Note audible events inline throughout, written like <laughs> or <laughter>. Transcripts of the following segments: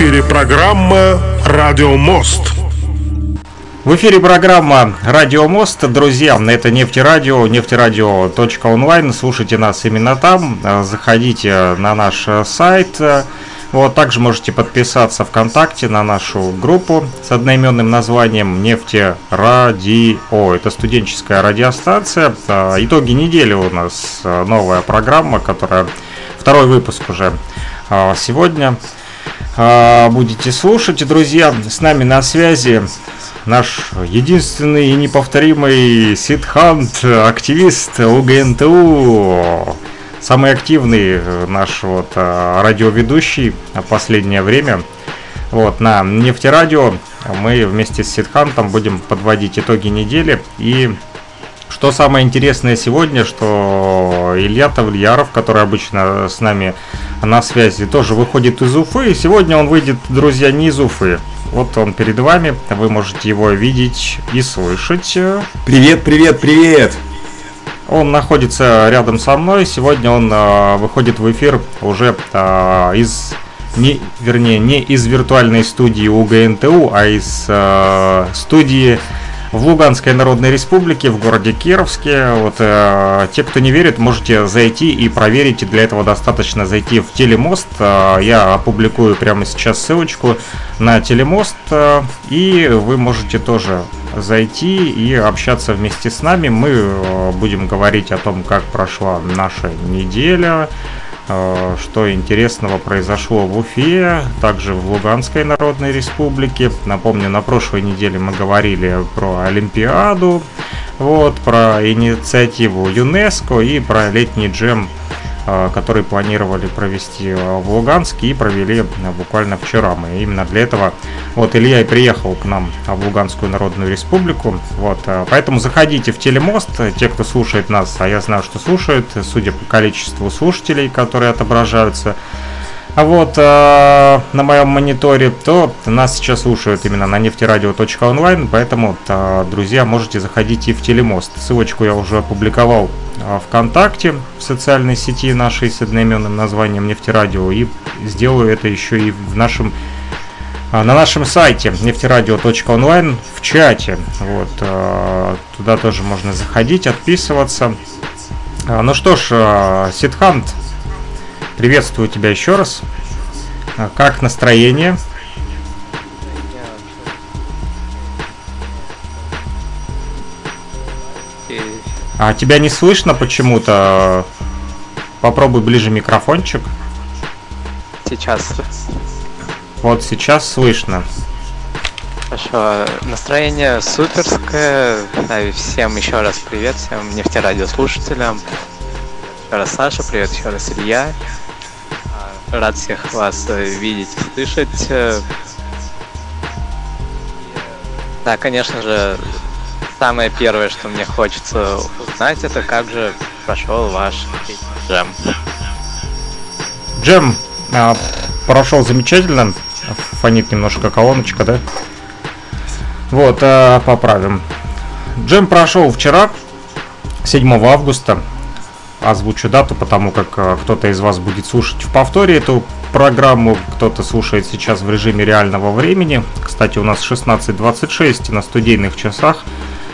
Эфире программа «Радио Мост». В эфире программа «Радио Мост». Друзья, это нефтерадио, нефтерадио.онлайн. Слушайте нас именно там. Заходите на наш сайт. Вот, также можете подписаться ВКонтакте на нашу группу с одноименным названием «Нефтерадио». Это студенческая радиостанция. Итоги недели у нас новая программа, которая второй выпуск уже сегодня будете слушать. Друзья, с нами на связи наш единственный и неповторимый Сидхант, активист УГНТУ, самый активный э, наш вот э, радиоведущий в последнее время. Вот, на нефтерадио мы вместе с Сидхантом будем подводить итоги недели. И что самое интересное сегодня, что Илья Тавлияров, который обычно с нами на связи, тоже выходит из Уфы. И сегодня он выйдет, друзья, не из Уфы. Вот он перед вами, вы можете его видеть и слышать. Привет, привет, привет! Он находится рядом со мной. Сегодня он э, выходит в эфир уже э, из не, вернее, не из виртуальной студии УГНТУ, а из э, студии в Луганской Народной Республике, в городе Кировске. Вот э, те, кто не верит, можете зайти и проверить. Для этого достаточно зайти в Телемост. Э, я опубликую прямо сейчас ссылочку на Телемост, э, и вы можете тоже зайти и общаться вместе с нами. Мы э, будем говорить о том, как прошла наша неделя что интересного произошло в Уфе, также в Луганской Народной Республике. Напомню, на прошлой неделе мы говорили про Олимпиаду, вот, про инициативу ЮНЕСКО и про летний джем Э, который планировали провести в Луганске и провели буквально вчера. Мы именно для этого вот Илья и приехал к нам в Луганскую Народную Республику. Вот, э, поэтому заходите в Телемост, те, кто слушает нас, а я знаю, что слушают, судя по количеству слушателей, которые отображаются а вот э, на моем мониторе, то нас сейчас слушают именно на нефтерадио.онлайн, поэтому, э, друзья, можете заходить и в Телемост. Ссылочку я уже опубликовал э, ВКонтакте, в социальной сети нашей с одноименным названием Нефтерадио, и сделаю это еще и в нашем э, на нашем сайте нефтерадио.онлайн в чате. Вот, э, туда тоже можно заходить, отписываться. Э, ну что ж, Сидхант, Приветствую тебя еще раз. А как настроение? А тебя не слышно почему-то? Попробуй ближе микрофончик. Сейчас. Вот сейчас слышно. Хорошо, настроение суперское. Всем еще раз привет, всем нефтерадиослушателям. Еще раз Саша, привет еще раз Илья. Рад всех вас э, видеть, слышать. Э. Да, конечно же, самое первое, что мне хочется узнать, это как же прошел ваш джем. Джем а, прошел замечательно. Фонит немножко колоночка, да? Вот, а, поправим. Джем прошел вчера, 7 августа озвучу дату, потому как э, кто-то из вас будет слушать в повторе эту программу, кто-то слушает сейчас в режиме реального времени. Кстати, у нас 16.26 на студийных часах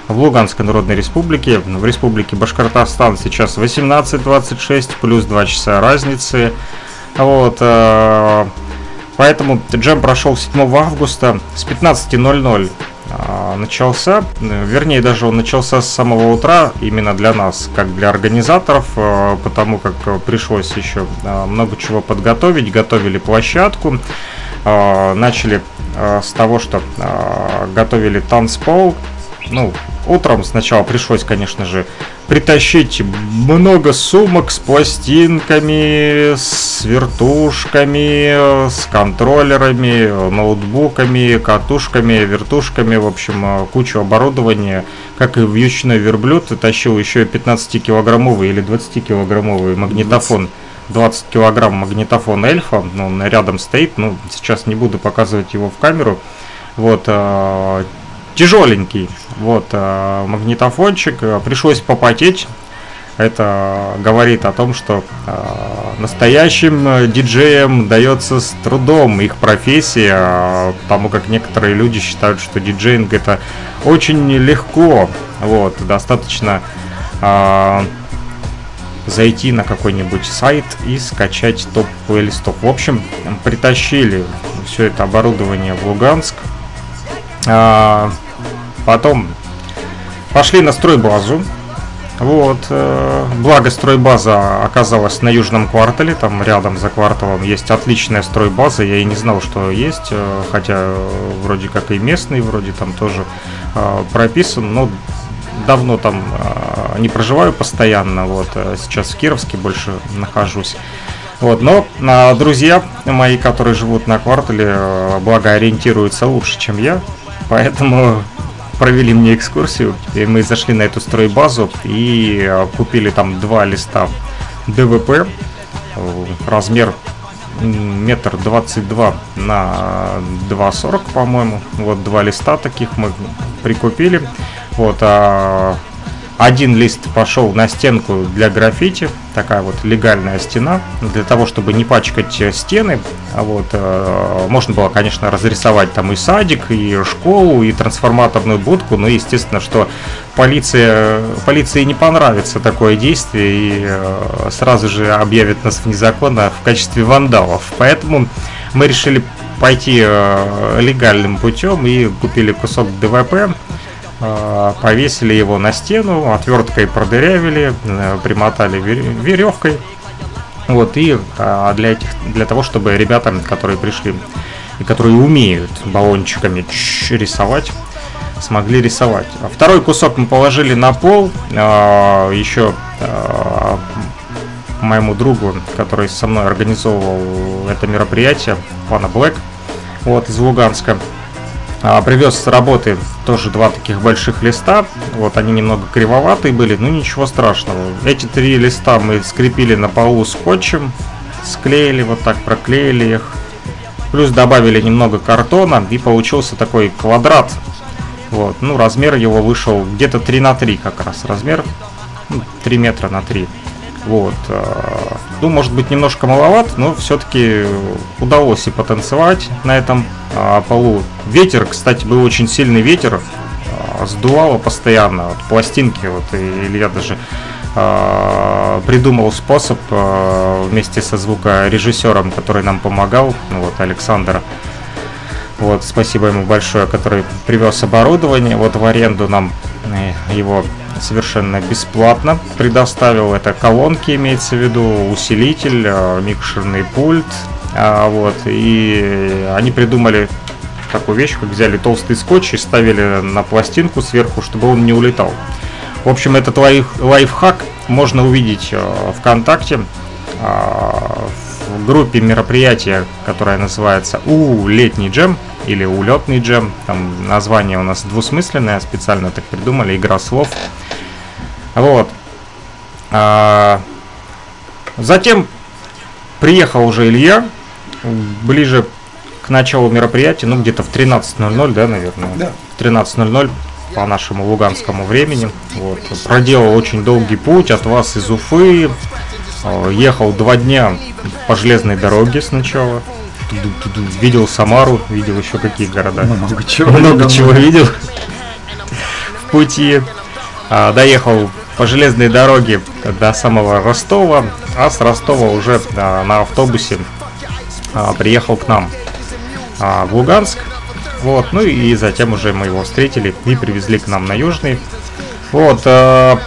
в Луганской Народной Республике. В Республике Башкортостан сейчас 18.26, плюс 2 часа разницы. Вот, э, поэтому джем прошел 7 августа с 15.00 а, начался, вернее даже он начался с самого утра именно для нас, как для организаторов, а, потому как пришлось еще а, много чего подготовить, готовили площадку, начали с того, что готовили танцпол, ну, утром сначала пришлось, конечно же, притащить много сумок с пластинками, с вертушками, с контроллерами, ноутбуками, катушками, вертушками, в общем, кучу оборудования. Как и вьючный верблюд, тащил еще 15-килограммовый или 20-килограммовый магнитофон. 20 килограмм магнитофон Эльфа, ну, он рядом стоит, ну, сейчас не буду показывать его в камеру. Вот, а, тяжеленький. Вот, э, магнитофончик. Э, пришлось попотеть. Это говорит о том, что э, настоящим диджеям дается с трудом их профессия, потому как некоторые люди считают, что диджейнг это очень легко. Вот, достаточно зайти на какой-нибудь сайт и скачать топ плейлистов. В общем, притащили все это оборудование в Луганск. А, потом пошли на стройбазу. Вот, э, благо стройбаза оказалась на южном квартале, там рядом за кварталом есть отличная стройбаза, я и не знал, что есть, э, хотя вроде как и местный, вроде там тоже э, прописан, но давно там э, не проживаю постоянно, вот, э, сейчас в Кировске больше нахожусь. Вот, но э, друзья мои, которые живут на квартале, э, благо ориентируются лучше, чем я, поэтому провели мне экскурсию, и мы зашли на эту стройбазу и э, купили там два листа ДВП, э, размер метр двадцать два на 2,40, по-моему. Вот два листа таких мы прикупили. Вот, а один лист пошел на стенку для граффити, такая вот легальная стена, для того, чтобы не пачкать стены. А вот, э, можно было, конечно, разрисовать там и садик, и школу, и трансформаторную будку, но естественно, что полиция, полиции не понравится такое действие и э, сразу же объявит нас вне закона в качестве вандалов. Поэтому мы решили пойти э, легальным путем и купили кусок ДВП, повесили его на стену, отверткой продырявили, э, примотали веревкой. Вот, и а, для, этих, для того, чтобы ребята, которые пришли и которые умеют баллончиками рисовать, смогли рисовать. Второй кусок мы положили на пол, а, еще моему другу, который со мной организовывал это мероприятие, пана Блэк, вот, из Луганска. А, привез с работы тоже два таких больших листа. Вот они немного кривоватые были, но ничего страшного. Эти три листа мы скрепили на полу скотчем, склеили вот так, проклеили их. Плюс добавили немного картона и получился такой квадрат. Вот, ну размер его вышел где-то 3 на 3 как раз размер. 3 ну, метра на 3. Вот. А, ну, может быть, немножко маловат, но все-таки удалось и потанцевать на этом а, полу. Ветер, кстати, был очень сильный ветер, а, сдувало постоянно вот, пластинки, вот, и Илья даже придумал способ вместе со звукорежиссером, который нам помогал, ну, вот, Александр. Вот, спасибо ему большое, который привез оборудование. Вот в аренду нам э, его совершенно бесплатно предоставил. Это колонки, имеется в виду, усилитель, э, микшерный пульт. А, вот, и они придумали такую вещь, как взяли толстый скотч и ставили на пластинку сверху, чтобы он не улетал. В общем, этот лайф, лайфхак можно увидеть э, ВКонтакте а, в группе мероприятия, которая называется «У, летний джем» или «Улетный джем». Там название у нас двусмысленное, специально так придумали, игра слов. Вот. А, затем приехал уже Илья, ближе к началу мероприятия, ну где-то в 13.00, да, наверное? Да. В 13.00 по нашему луганскому времени. Вот. Проделал очень долгий путь от вас из Уфы. А, ехал два дня по железной дороге сначала. Видел Самару, видел еще какие города. Много чего, Много чего видел в пути. А, доехал по железной дороге до самого Ростова, а с Ростова уже а, на автобусе а, приехал к нам а, в Луганск. Вот, ну и затем уже мы его встретили и привезли к нам на Южный. Вот, а,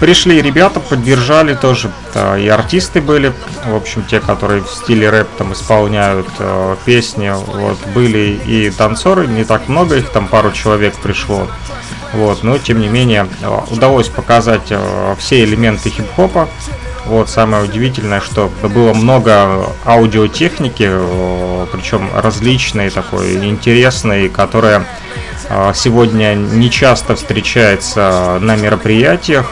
пришли ребята, поддержали тоже, и артисты были, в общем, те, которые в стиле рэп там исполняют а, песни, вот, были и танцоры, не так много их, там пару человек пришло. Вот, но тем не менее э, удалось показать э, все элементы хип-хопа. Вот самое удивительное, что было много аудиотехники, э, причем различной такой интересной, которая сегодня не часто встречается на мероприятиях.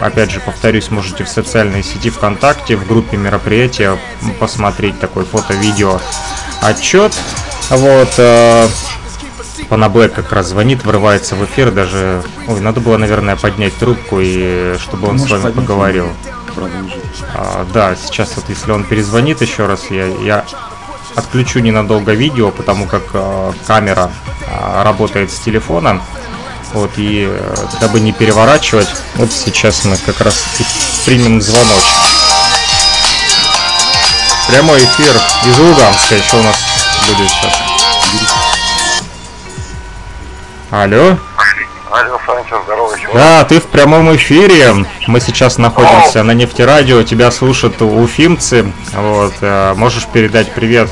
Опять же, повторюсь, можете в социальной сети ВКонтакте, в группе мероприятия посмотреть такой фото-видео отчет. Вот, Пана Блэк как раз звонит, врывается в эфир, даже... Ой, надо было, наверное, поднять трубку, и чтобы он Может, с вами поговорил. А, да, сейчас вот если он перезвонит еще раз, я, я отключу ненадолго видео, потому как э, камера э, работает с телефона. Вот, и э, дабы не переворачивать, вот сейчас мы как раз примем звоночек. Прямой эфир из Луганска еще у нас будет сейчас. Алло. Алло, Санчо, здорово, чувак. Да, ты в прямом эфире. Мы сейчас находимся на нефтерадио. Тебя слушают уфимцы. Вот, э, можешь передать привет.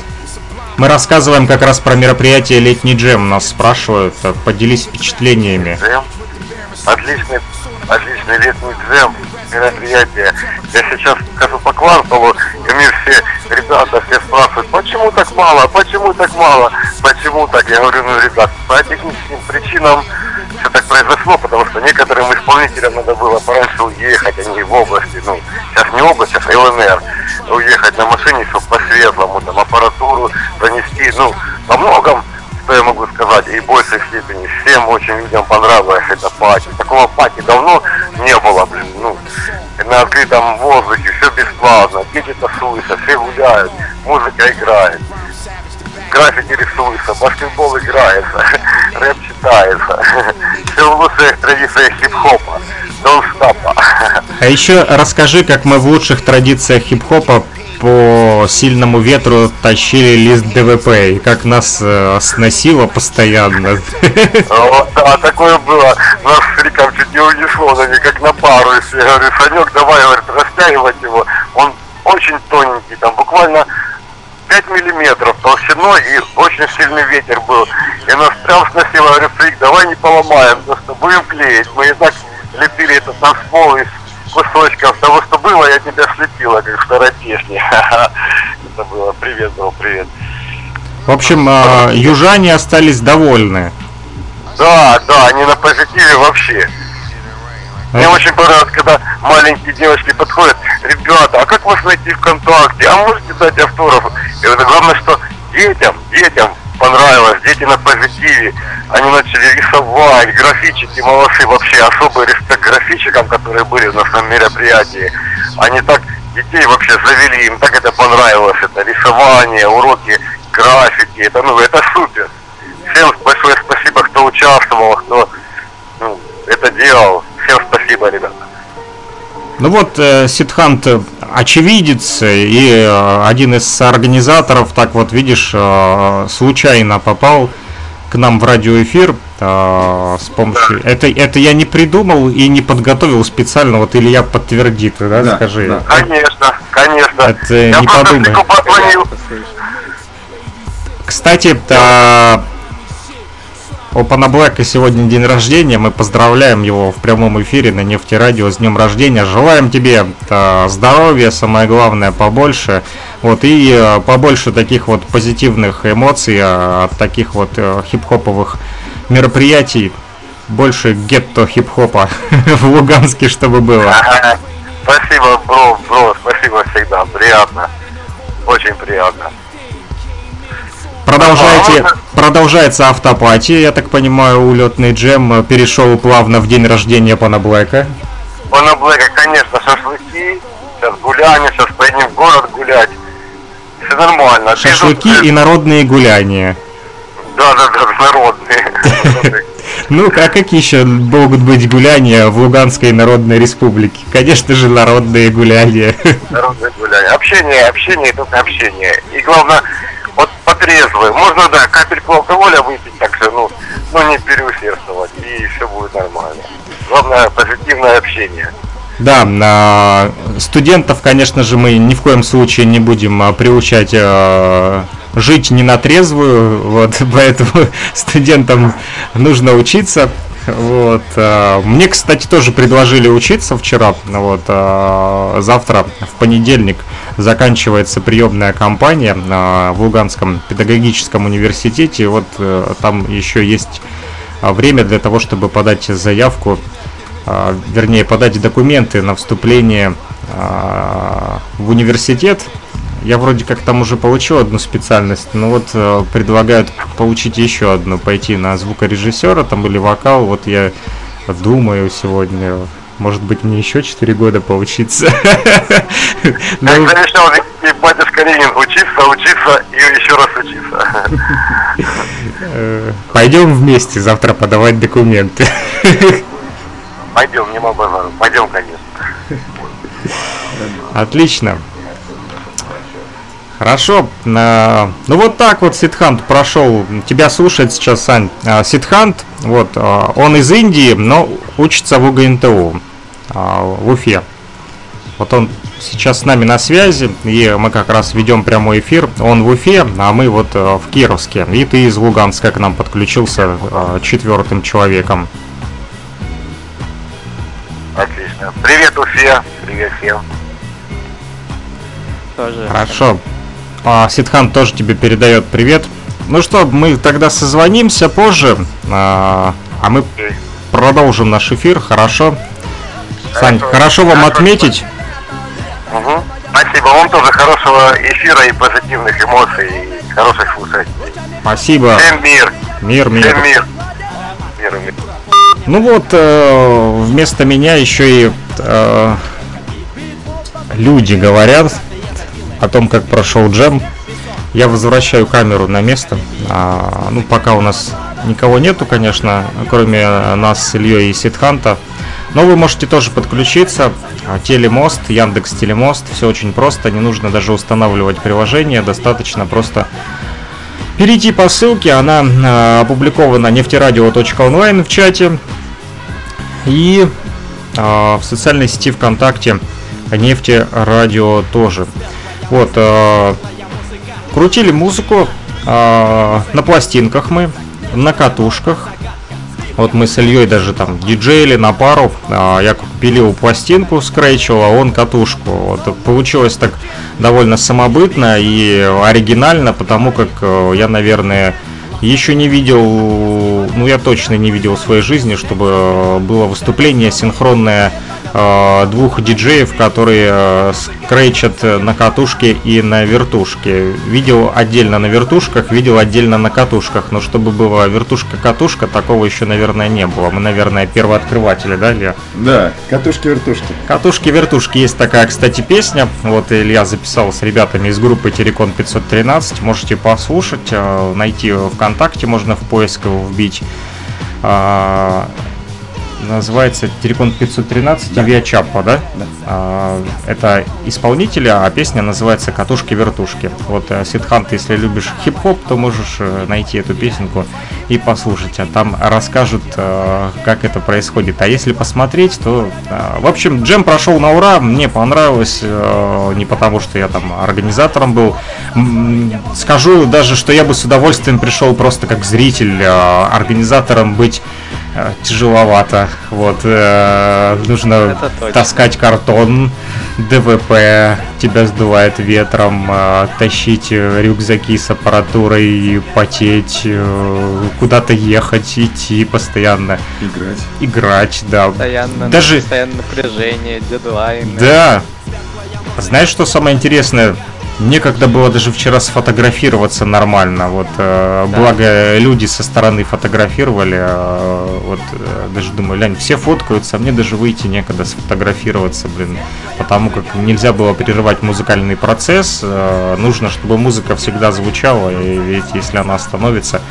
Мы рассказываем как раз про мероприятие «Летний джем». Нас спрашивают. э, Поделись впечатлениями. Джем. Отличный, отличный летний джем, мероприятие. Я сейчас хожу по кварталу, и мне все ребята все спрашивают, почему так мало, почему так мало, почему так? Я говорю, ну, ребят, по техническим причинам произошло, потому что некоторым исполнителям надо было пораньше уехать, они в области, ну, сейчас не область, сейчас ЛНР, уехать на машине, чтобы по-светлому, там, аппаратуру занести, ну, во многом, что я могу сказать, и в большей степени всем очень людям понравилось это пати. Такого пати давно не было, блин, ну, на открытом воздухе, все бесплатно, дети тусуются, все гуляют, музыка играет граффити рисуется, баскетбол играется, <laughs> рэп читается. <laughs> Все в лучших традициях хип-хопа, донстопа. А еще расскажи, как мы в лучших традициях хип-хопа по сильному ветру тащили лист ДВП, и как нас э, сносило постоянно. Да, такое было. Нас с Риком чуть не унесло, на как на пару. Я говорю, Санек, давай, говорит, растягивать его. Он очень тоненький, там буквально 5 миллиметров толщиной и очень сильный ветер был. И нас прям сносило, говорю, Фрик, давай не поломаем, что будем клеить. Мы и так лепили этот танцпол из кусочков того, что было, я тебя слепила, как песне. Это было, привет, был, привет. В общем, э, южане остались довольны. Да, да, они на позитиве вообще. Мне очень понравилось, когда маленькие девочки подходят, ребята, а как вас найти ВКонтакте? А можете дать автограф? И вот главное, что детям, детям понравилось, дети на позитиве. Они начали рисовать, графичики, молодцы, вообще особый респект графичикам, которые были у нас на мероприятии. Они так детей вообще завели, им так это понравилось, это рисование, уроки графики, это ну, это супер. Всем большое спасибо, кто участвовал, кто ну, это делал. Всем спасибо, ребята. Ну вот, э, Сидхант э, очевидец и э, один из организаторов, так вот, видишь, э, случайно попал к нам в радиоэфир э, с помощью... Это, это я не придумал и не подготовил специально, вот Илья подтвердит, да, Да, скажи. да. Конечно, конечно. Это Я не просто подумай. Кстати, а, у Пана Блэка сегодня день рождения. Мы поздравляем его в прямом эфире на Нефти Радио с днем рождения. Желаем тебе а, здоровья, самое главное, побольше. Вот, и а, побольше таких вот позитивных эмоций а, от таких вот э, хип-хоповых мероприятий. Больше гетто хип-хопа <laughs> в Луганске, чтобы было. Спасибо, бро, бро, спасибо всегда. Приятно. Очень приятно. Продолжайте, Ага. продолжается автопатия, я так понимаю, улетный джем э, перешел плавно в день рождения Пана Блэка. Пана Блэка, конечно, шашлыки. Сейчас гуляние, сейчас поедем в город гулять. Все нормально. Шашлыки Бизнес- и народные гуляния. Да, да, да, <laughs> народные. <laughs> Ну, а какие еще могут быть гуляния в Луганской Народной Республике? Конечно же, народные гуляния. <laughs> Народное гуляние. Общение, общение только общение. И главное, вот потрезвый. Можно, да, капельку алкоголя выпить, так что, ну, ну не переусердствовать, и все будет нормально. Главное, позитивное общение. Да, а, студентов, конечно же, мы ни в коем случае не будем а, приучать а, жить не на трезвую, вот, <laughs> поэтому студентам нужно учиться. Вот. а, Мне, кстати, тоже предложили учиться вчера. Вот. а, Завтра, в понедельник, заканчивается приемная кампания а, в Луганском педагогическом университете. Вот э, там еще есть время для того, чтобы подать заявку вернее, подать документы на вступление в университет. Я вроде как там уже получил одну специальность, но вот э, предлагают получить еще одну, пойти на звукорежиссера там или вокал. Вот я думаю сегодня Может быть, мне еще 4 года поучиться. Как <laughs> Ну, завещал великий батюшка Ленин, учиться, учиться и еще раз учиться. э, Пойдем вместе завтра подавать документы. Пойдем, не базару. Пойдем, конечно. Отлично. Хорошо. а, Ну вот так вот Сидхант прошел. Тебя слушает сейчас Сань. А, Сидхант, вот, а, он из Индии, но учится в УГНТУ в Уфе. Вот он сейчас с нами на связи, и мы как раз ведем прямой эфир. Он в Уфе, а мы вот в Кировске. И ты из Луганска к нам подключился четвертым человеком. Отлично. Привет, Уфе. Привет всем. Тоже. Хорошо. А, Сидхан тоже тебе передает привет. Ну что, мы тогда созвонимся позже, а, а мы продолжим наш эфир, хорошо? Сань, Хорошо. хорошо вам Хорошо. отметить. Угу. Спасибо. Вам тоже хорошего эфира и позитивных эмоций, и хороших слушателей. Спасибо. Всем мир. Мир, мир. Всем мир. Мир, мир. Ну вот, э, вместо меня еще и э, люди говорят о том, как прошел джем. Я возвращаю камеру на место. А, ну, пока у нас никого нету, конечно, кроме нас с Ильей и Сидханта. Но вы можете тоже подключиться. А, Телемост, Яндекс Телемост. Все очень просто. Не нужно даже устанавливать приложение. Достаточно просто перейти по ссылке. Она э, опубликована нефтерадио.онлайн в чате. И э, в социальной сети ВКонтакте Нефти Радио тоже. Вот, э, крутили музыку э, на пластинках мы, на катушках. Вот мы с Ильей даже там диджейли на пару. А, Я пилил пластинку, скретчил, а он катушку. Вот, получилось так довольно самобытно и оригинально, потому как э, я, наверное, еще не видел, ну я точно не видел в своей жизни, чтобы э, было выступление синхронное э, двух диджеев, которые э, скретчат на катушке и на вертушке. Видел отдельно на вертушках, видел отдельно на катушках, но чтобы была вертушка-катушка, такого еще, наверное, не было. Мы, наверное, первооткрыватели, да, Илья? Да, катушки-вертушки. Катушки-вертушки есть такая, кстати, песня. Вот Илья записал с ребятами из группы Терекон 513. Можете послушать, э, найти ВКонтакте, можно в поиск его вбить. Называется Терекон 513 Да. Виа Чаппа, да? Да. А, Это исполнителя, а песня называется Катушки-вертушки. Вот э, Сидхант, если любишь хип-хоп, то можешь э, найти эту песенку и послушать. А там расскажут, э, как это происходит. А если посмотреть, то... В общем, джем прошел на ура, мне понравилось. Не потому, что я там организатором был. Скажу даже, что я бы с удовольствием пришел просто как зритель. Организатором быть тяжеловато. Вот, э, нужно таскать картон, ДВП, тебя сдувает ветром, э, тащить э, рюкзаки с аппаратурой, потеть, э, куда-то ехать, идти постоянно, Играть. играть, да. Постоянно, Даже, постоянно напряжение, дедлайны. да. Знаешь, что самое интересное? Некогда было даже вчера сфотографироваться нормально. Вот, э, Да. благо люди со стороны фотографировали. э, вот э, даже думаю, лянь, все фоткаются, а мне даже выйти некогда сфотографироваться, блин. Потому как нельзя было прерывать музыкальный процесс. э, нужно, чтобы музыка всегда звучала, и ведь если она остановится,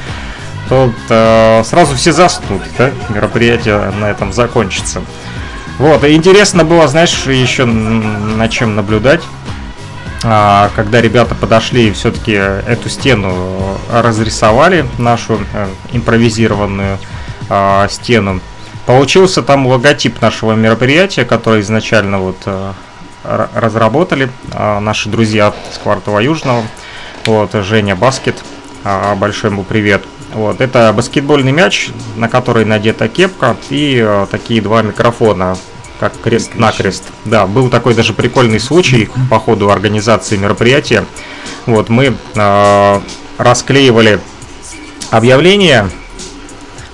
то э, сразу все заснут, да? Мероприятие на этом закончится. Вот, и интересно было, знаешь, еще на чем наблюдать. А, когда ребята подошли и все-таки эту стену разрисовали, нашу э, импровизированную а, стену, получился там логотип нашего мероприятия, который изначально вот э, разработали а, наши друзья с квартала Южного. Вот, Женя Баскет, большой ему привет. Вот, это баскетбольный мяч, на который надета кепка и э, такие два микрофона, как крест-накрест. Да, был такой даже прикольный случай по ходу организации мероприятия. Вот, мы э, расклеивали объявление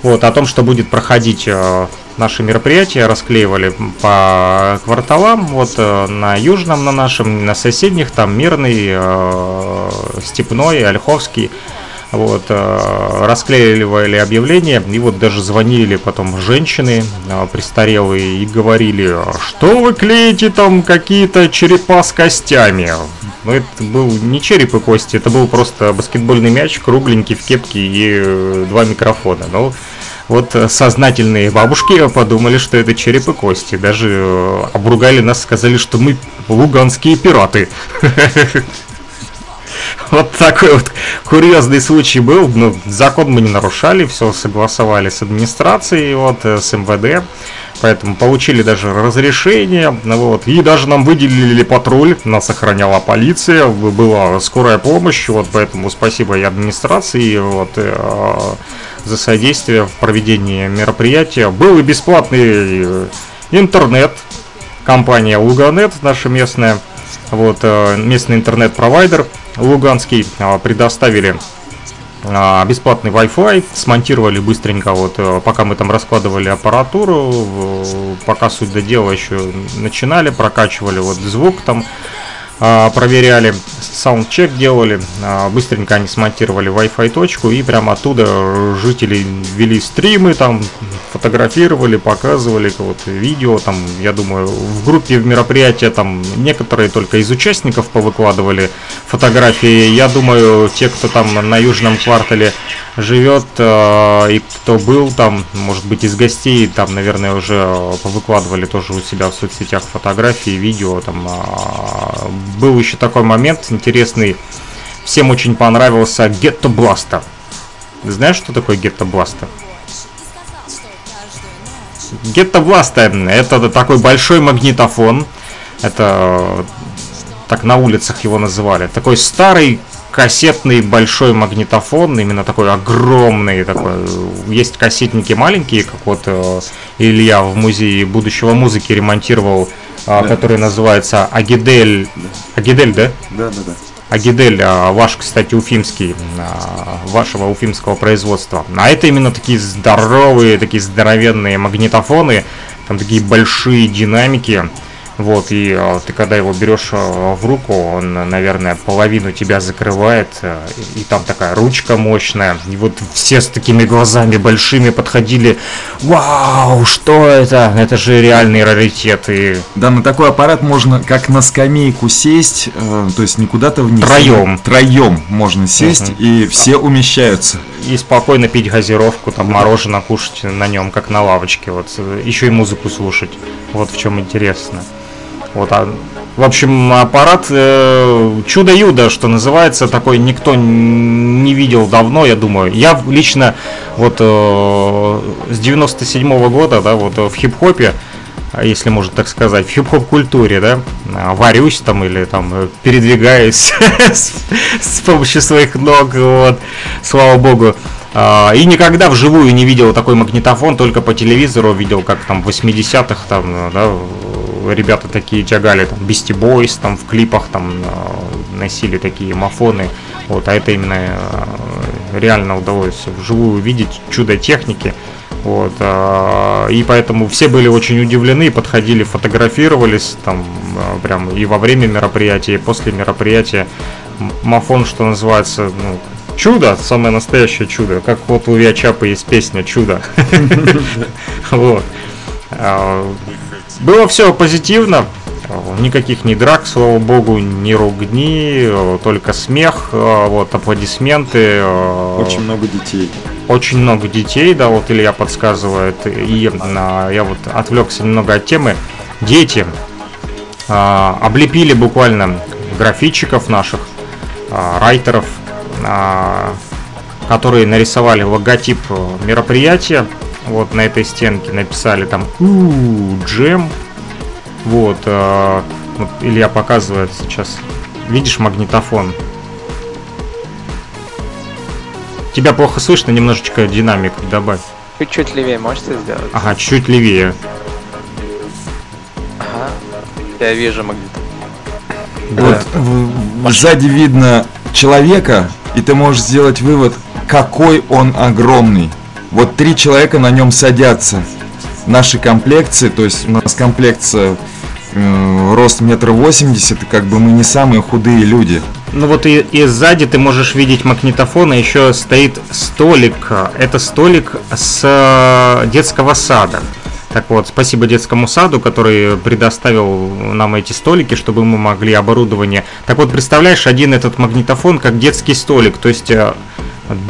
вот, о том, что будет проходить э, наше мероприятие, расклеивали по кварталам, вот э, на южном, на нашем, на соседних, там Мирный, э, Степной, Ольховский. Вот, э, расклеивали объявления, и вот даже звонили потом женщины э, престарелые и говорили, что вы клеите там какие-то черепа с костями. Но это был не череп и кости, это был просто баскетбольный мяч, кругленький в кепке и э, два микрофона. Ну, вот сознательные бабушки подумали, что это череп и кости. Даже обругали нас, сказали, что мы луганские пираты. <laughs> <laughs> Вот такой вот курьезный случай был. Ну, закон мы не нарушали, все согласовали с администрацией, вот, э, с МВД. Поэтому получили даже разрешение, вот, и даже нам выделили патруль, нас охраняла полиция, была скорая помощь, вот, поэтому спасибо и администрации, вот, э, за содействие в проведении мероприятия. Был и бесплатный э, интернет, компания Луганет, наша местная, вот, местный интернет-провайдер, Луганский а, предоставили а, бесплатный Wi-Fi, смонтировали быстренько, вот э, пока мы там раскладывали аппаратуру, пока суть до дела еще начинали, прокачивали вот звук там, проверяли, саундчек делали, а, быстренько они смонтировали Wi-Fi точку и прямо оттуда жители вели стримы, там фотографировали, показывали вот видео, там, я думаю, в группе в мероприятия там некоторые только из участников повыкладывали фотографии, я думаю, те, кто там на южном квартале живет э, и кто был там, может быть, из гостей, там, наверное, уже повыкладывали тоже у себя в соцсетях фотографии, видео, там, был еще такой момент интересный, всем очень понравился Ghetto Blaster. Знаешь, что такое Ghetto Blaster? Ghetto Blaster это такой большой магнитофон, это так на улицах его называли, такой старый кассетный большой магнитофон, именно такой огромный, такой. Есть кассетники маленькие, как вот э, Илья в музее будущего музыки ремонтировал, э, да. который называется Агидель. Агидель, да? Да, да, да. Агидель, э, ваш, кстати, уфимский, э, вашего уфимского производства. А это именно такие здоровые, такие здоровенные магнитофоны, там такие большие динамики. Вот, и э, ты когда его берешь э, в руку, он, наверное, половину тебя закрывает, э, и, там такая ручка мощная. И вот все с такими глазами большими подходили. Вау, что это? Это же реальный раритет. И... Да, на такой аппарат можно как на скамейку сесть, э, то есть не куда-то вниз. Троем. Троем можно сесть, угу. и все умещаются. И спокойно пить газировку, там мороженое кушать на нем, как на лавочке. Вот еще и музыку слушать. Вот в чем интересно. Вот, а, в общем, аппарат э, чудо-юдо, что называется, такой никто не видел давно, я думаю. Я лично вот э, с 97 -го года, да, вот в хип-хопе, если можно так сказать, в хип-хоп культуре, да, варюсь там или там передвигаюсь <laughs> с помощью своих ног, вот, слава богу. А, и никогда вживую не видел такой магнитофон, только по телевизору видел, как там в 80-х там, да, ребята такие тягали, там, Beastie Boys, там, в клипах, там, э, носили такие мафоны, вот, а это именно э, реально удалось вживую увидеть чудо техники, вот, э, и поэтому все были очень удивлены, подходили, фотографировались, там, прям и во время мероприятия, и после мероприятия, мафон, что называется, ну, чудо, самое настоящее чудо, как вот у Виачапа есть песня «Чудо». <laughs> Вот. Было все позитивно, никаких ни драк, слава богу, ни ругни, только смех, вот, аплодисменты. Очень много детей. Очень много детей, да, вот Илья подсказывает. И а, я вот отвлекся немного от темы. Дети а, облепили буквально графитчиков наших, райтеров, которые нарисовали логотип мероприятия вот на этой стенке написали там джем. Вот, э, вот Илья показывает сейчас. Видишь магнитофон? Тебя плохо слышно, немножечко динамик добавь. Чуть-чуть левее можете сделать? Ага, чуть левее. Ага, я вижу магнитофон. Вот да. сзади видно человека, и ты можешь сделать вывод, какой он огромный. Вот три человека на нем садятся. Наши комплекции, то есть у нас комплекция э, рост метр восемьдесят, как бы мы не самые худые люди. Ну вот и, и сзади ты можешь видеть магнитофон, и еще стоит столик. Это столик с э, детского сада. Так вот, спасибо детскому саду, который предоставил нам эти столики, чтобы мы могли оборудование. Так вот, представляешь, один этот магнитофон как детский столик, то есть э,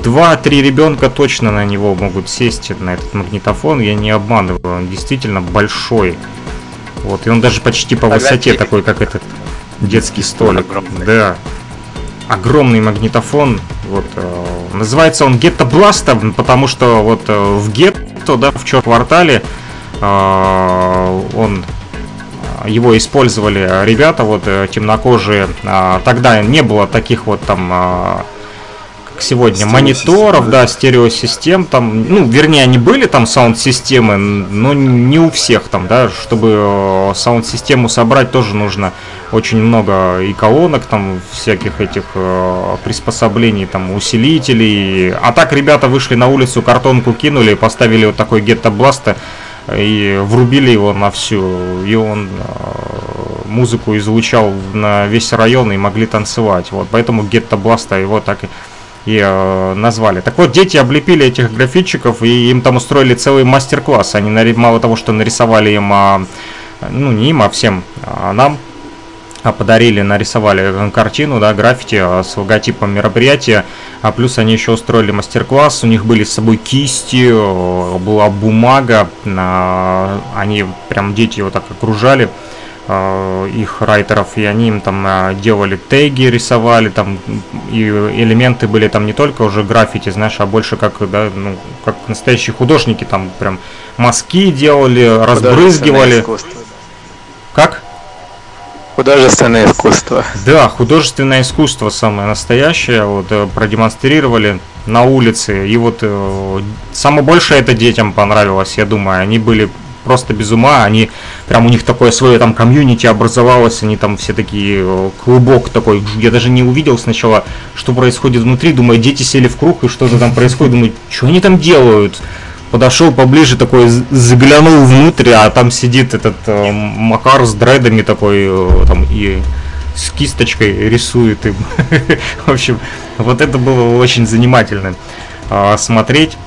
два-три ребенка точно на него могут сесть на этот магнитофон, я не обманываю, он действительно большой. Вот, и он даже почти по высоте такой, как этот детский столик. Огромный. Да. Огромный магнитофон. Вот, э, называется он Гетто Бласта, потому что вот э, в гетто, да, в черном квартале э, он его использовали ребята, вот э, темнокожие. А, Тогда не было таких вот там, а, сегодня, мониторов, да, стереосистем там. Ну, вернее, они были там саунд-системы, но не у всех там, да. Чтобы э, саунд-систему собрать, тоже нужно очень много и колонок, там всяких этих э, приспособлений, там усилителей. А так ребята вышли на улицу, картонку кинули, поставили вот такой гетто бласта и врубили его на всю, и он э, музыку излучал на весь район и могли танцевать. Вот, поэтому гетто бласта его так и и э, назвали. Так вот, дети облепили этих графитчиков, и им там устроили целый мастер-класс. Они мало того, что нарисовали им, а, ну не им, а всем а нам, а, подарили, нарисовали картину, да, граффити а, с логотипом мероприятия, а плюс они еще устроили мастер-класс, у них были с собой кисти, э, была бумага, а, они прям дети его так окружали, их райтеров, и они им там э, делали теги, рисовали, там и элементы были там не только уже граффити, знаешь, а больше как, да, ну, как настоящие художники, там прям мазки делали, разбрызгивали. Как? Художественное искусство. Да, художественное искусство самое настоящее, вот э, продемонстрировали на улице. И вот э, самое большее это детям понравилось, я думаю. Они были просто без ума, они прям у них такое свое там комьюнити образовалось, они там все такие э, клубок такой. Я даже не увидел сначала, что происходит внутри. Думаю, дети сели в круг и что-то там происходит. Думаю, что они там делают? Подошел поближе, такой заглянул внутрь, а там сидит этот э, Макар с дредами такой, э, там и с кисточкой рисует им. <laughs> В общем, вот это было очень занимательно а, смотреть.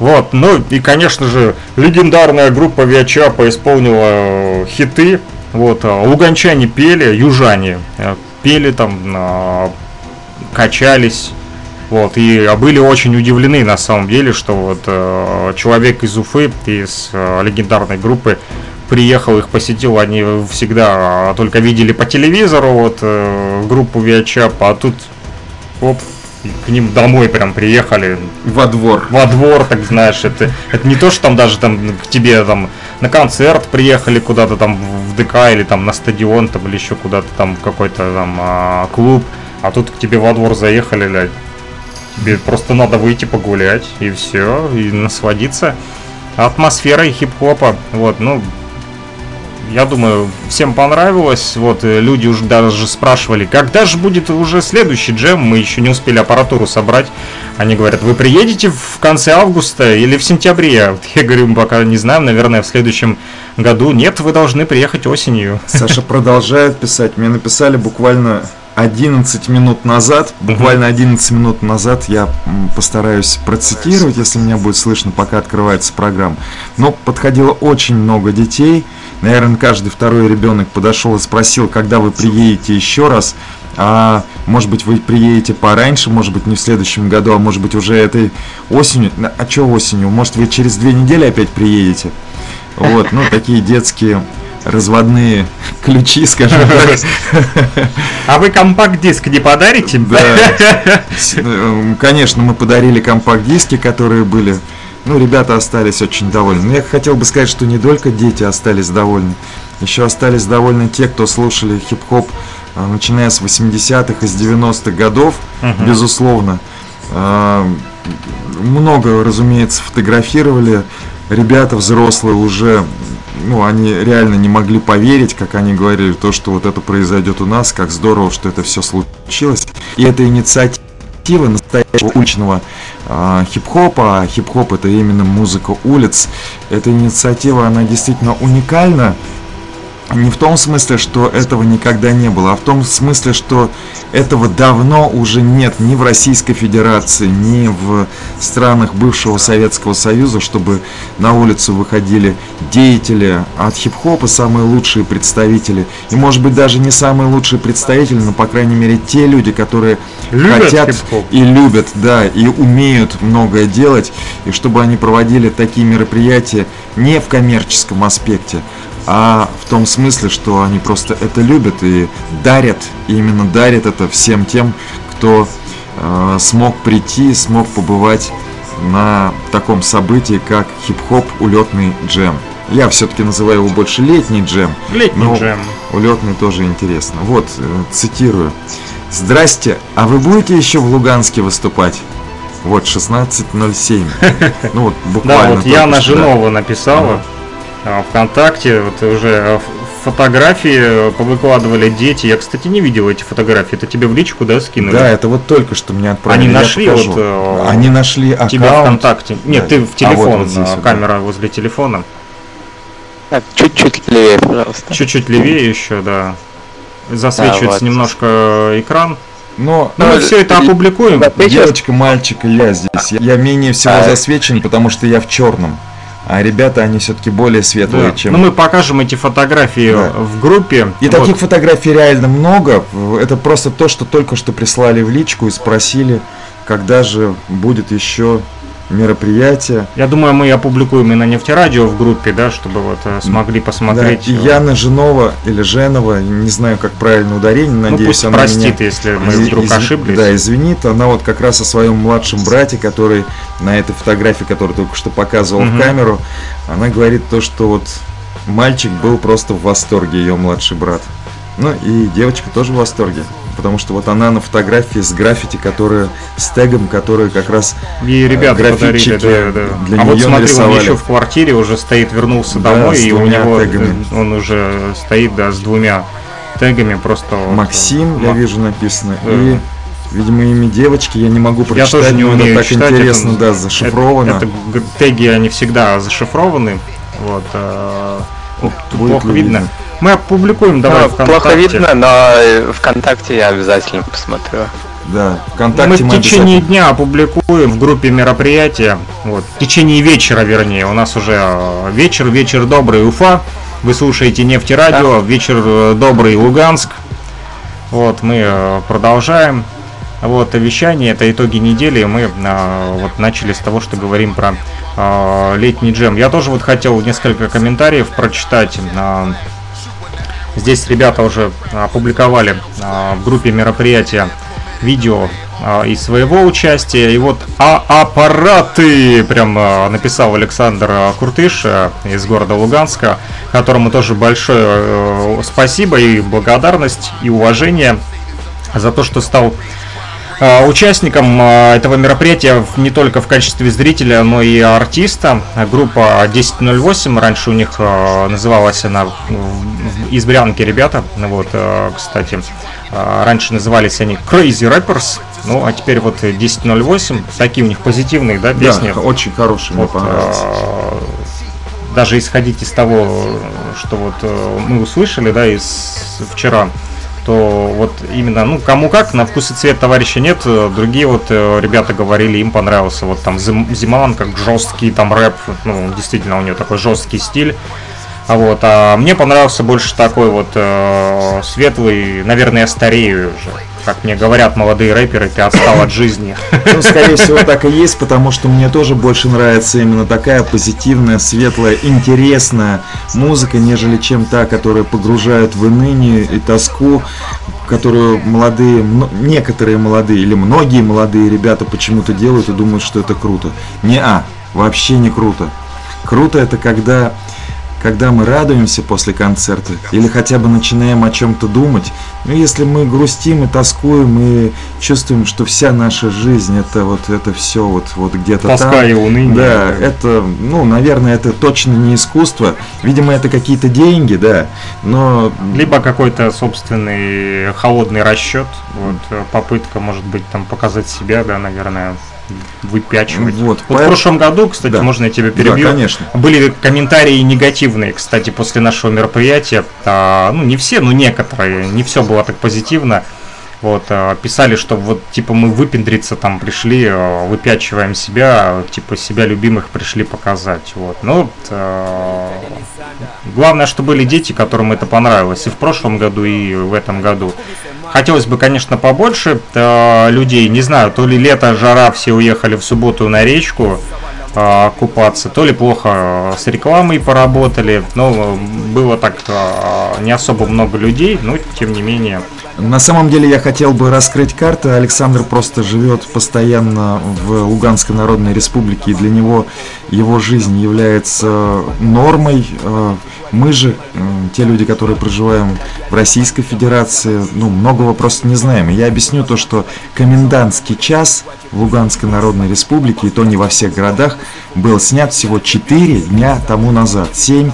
Вот, ну и, конечно же, легендарная группа Виачапа исполнила э, хиты. Вот, а, луганчане пели, южане э, пели там, качались. Вот, и были очень удивлены на самом деле, что вот э, человек из Уфы, из э, легендарной группы, приехал, их посетил, они всегда э, только видели по телевизору вот э, группу Виачап, а тут оп, к ним домой прям приехали, Во двор. во двор, так знаешь, это, это не то, что там даже там к тебе там на концерт приехали куда-то там в ДК или там на стадион там или еще куда-то там в какой-то там а, клуб, а тут к тебе во двор заехали, ля, тебе просто надо выйти погулять и все, и насладиться атмосферой хип-хопа, вот, ну, я думаю, всем понравилось. Вот э, люди уже даже спрашивали, когда же будет уже следующий джем. Мы еще не успели аппаратуру собрать. Они говорят, вы приедете в конце августа или в сентябре? Вот <laughs> я говорю, «Мы пока не знаем, наверное, в следующем году. Нет, вы должны приехать осенью. Саша продолжает писать. Мне написали буквально 11 минут назад. Буквально 11 минут назад я постараюсь процитировать, если меня будет слышно, пока открывается программа. Но подходило очень много детей. Наверное, каждый второй ребенок подошел и спросил, когда вы приедете еще раз. А может быть вы приедете пораньше, может быть не в следующем году, а может быть уже этой осенью. А что осенью? Может вы через две недели опять приедете? Вот, ну такие детские разводные <laughs> ключи, скажем так. <laughs> А вы компакт-диск не подарите? Да. С- э, Конечно, мы подарили компакт-диски, которые были. Ну, ребята остались очень довольны. Но я хотел бы сказать, что не только дети остались довольны. Еще остались довольны те, кто слушали хип-хоп, а, начиная с 80-х, из 90-х годов, Мгм. безусловно. А, Много, разумеется, фотографировали. Ребята взрослые уже, ну, они реально не могли поверить, как они говорили, то, что вот это произойдет у нас, как здорово, что это все случилось. И эта инициатива настоящего уличного а, хип-хопа, а хип-хоп это именно музыка улиц, эта инициатива, она действительно уникальна. Не в том смысле, что этого никогда не было, а в том смысле, что этого давно уже нет ни в Российской Федерации, ни в странах бывшего Советского Союза, чтобы на улицу выходили деятели от хип-хопа, самые лучшие представители. И может быть даже не самые лучшие представители, но по крайней мере те люди, которые Любят хотят и любят, да, и умеют многое делать, и чтобы они проводили такие мероприятия не в коммерческом аспекте, а в том смысле, что они просто это любят и дарят, и именно дарят это всем тем, кто э, смог прийти, смог побывать на таком событии, как хип-хоп улетный джем. Я все-таки называю его больше летний джем. Летний но джем. Улетный тоже интересно. Вот, э, цитирую. Здрасте, а вы будете еще в Луганске выступать? Вот, 16.07. <laughs> Ну вот, Да, буквально. вот только Яна да. Жинова написала ВКонтакте, вот уже ф- фотографии э, повыкладывали дети. Я, кстати, не видел эти фотографии. Это тебе в личку, да, скинули? Да, это вот только что мне отправили. Они я нашли покажу. вот, э, Они нашли аккаунт. Тебя ВКонтакте. Нет, Да. ты в А вот телефон, вот здесь а, вот, камера возле телефона. Так, чуть-чуть левее, пожалуйста. Чуть-чуть левее еще, да. Засвечивается вот. немножко э, экран. Но Ну, мы все это опубликуем. да, девочка, мальчик и я здесь. Я, я менее всего А. засвечен, потому что я в черном. А ребята, они все-таки более светлые, Да. чем... Ну, мы покажем эти фотографии Да. в группе. И Вот. таких фотографий реально много. Это просто то, что только что прислали в личку и спросили, когда же будет еще мероприятие. Я думаю, мы опубликуем и на нефтерадио в группе, да, чтобы вот э, смогли посмотреть. Да, и э, Яна Женова или Женова, не знаю, как правильно ударение, ну, надеюсь, пусть она простит, меня если мы вдруг из- ошиблись. Да, извинит. Она вот как раз о своем младшем брате, который на этой фотографии, которую только что показывал Мгм. в камеру, она говорит то, что вот мальчик был просто в восторге, ее младший брат. Ну и девочка тоже в восторге. Потому что вот она на фотографии с граффити, которая с тегом, который как раз И ребята э, подарили, графитчики да, да. для а вот неё смотри, он нарисовали. еще в квартире уже стоит, вернулся Да, домой, и у него тегами. э, он уже стоит, да, с двумя тегами просто. вот, Максим, я Мак- вижу, написано. Да. И, видимо, имя девочки я не могу Я прочитать, тоже не но умею это так читать. интересно, это- да, зашифровано. Это, это теги, они всегда зашифрованы. Вот. Ну, тут плохо видно. видно? Мы опубликуем, давай Ну, ВКонтакте. плохо видно, но э, ВКонтакте я обязательно посмотрю. Да, Мы ВКонтакте в мы течение обязательно- дня опубликуем в группе мероприятия. Вот, в течение вечера, вернее. У нас уже э, вечер, вечер добрый Уфа. Вы слушаете нефтерадио, вечер э, добрый Луганск. Вот, мы продолжаем. Вот, вещание, это итоги недели. Мы вот начали с того, что говорим про э, летний джем. Я тоже вот хотел несколько комментариев прочитать. Э, Здесь ребята уже опубликовали а, в группе мероприятия видео а, из своего участия. И вот а аппараты, прям а, написал Александр а, Куртыш а, из города Луганска, которому тоже большое э, спасибо и благодарность и уважение за то, что стал а, участником а, этого мероприятия не только в качестве зрителя, но и артиста. А, Группа 1008, раньше у них а, называлась она из Брянки ребята. Вот, а, кстати, а, раньше назывались они Crazy Rappers, ну а теперь вот 1008, такие у них позитивные, да, Да, песни. х- очень хороший, мне Вот, понравился. а, даже исходить из того, что вот э, мы услышали, да, из вчера, то вот именно, ну, кому как, на вкус и цвет товарища нет, другие вот э, ребята говорили, им понравился вот там Зим- Зиман, как жесткий там рэп, ну, действительно у него такой жесткий стиль, а вот, а мне понравился больше такой вот э, светлый, наверное, я старею уже, как мне говорят молодые рэперы, ты отстал от жизни. Ну, скорее всего, так и есть, потому что мне тоже больше нравится именно такая позитивная, светлая, интересная музыка, нежели чем та, которая погружает в уныние и тоску, которую молодые, некоторые молодые или многие молодые ребята почему-то делают и думают, что это круто. Не а, вообще не круто. Круто это когда когда мы радуемся после концерта или хотя бы начинаем о чем-то думать, ну если мы грустим и тоскуем и чувствуем, что вся наша жизнь это вот это все вот вот где-то Тоска там, и уныние. да, это, ну, наверное, это точно не искусство. Видимо, это какие-то деньги, да. Но Либо какой-то собственный холодный расчет, вот, попытка, может быть, там показать себя, да, наверное. Выпячивать. Вот, Вот, поэт- в прошлом году, кстати, Да. можно я тебя Да, перебью? конечно. Были комментарии негативные, кстати, после нашего мероприятия. А, ну, не все, но некоторые. Не все было так позитивно. Вот, а, писали, что вот, типа, мы выпендриться там пришли, а, выпячиваем себя, типа, себя любимых пришли показать. Вот, ну, вот, а, главное, что были дети, которым это понравилось и в прошлом году, и в этом году. Хотелось бы, конечно, побольше людей. Не знаю, то ли лето, жара, все уехали в субботу на речку купаться, то ли плохо с рекламой поработали, но было так не особо много людей, но тем не менее. На самом деле я хотел бы раскрыть карты. Александр просто живет постоянно в Луганской Народной Республике, и для него его жизнь является нормой. Э, Мы же, э, те люди, которые проживаем в Российской Федерации, ну, многого просто не знаем. Я объясню то, что комендантский час в Луганской Народной Республике, и то не во всех городах, был снят всего 4 дня тому назад. 7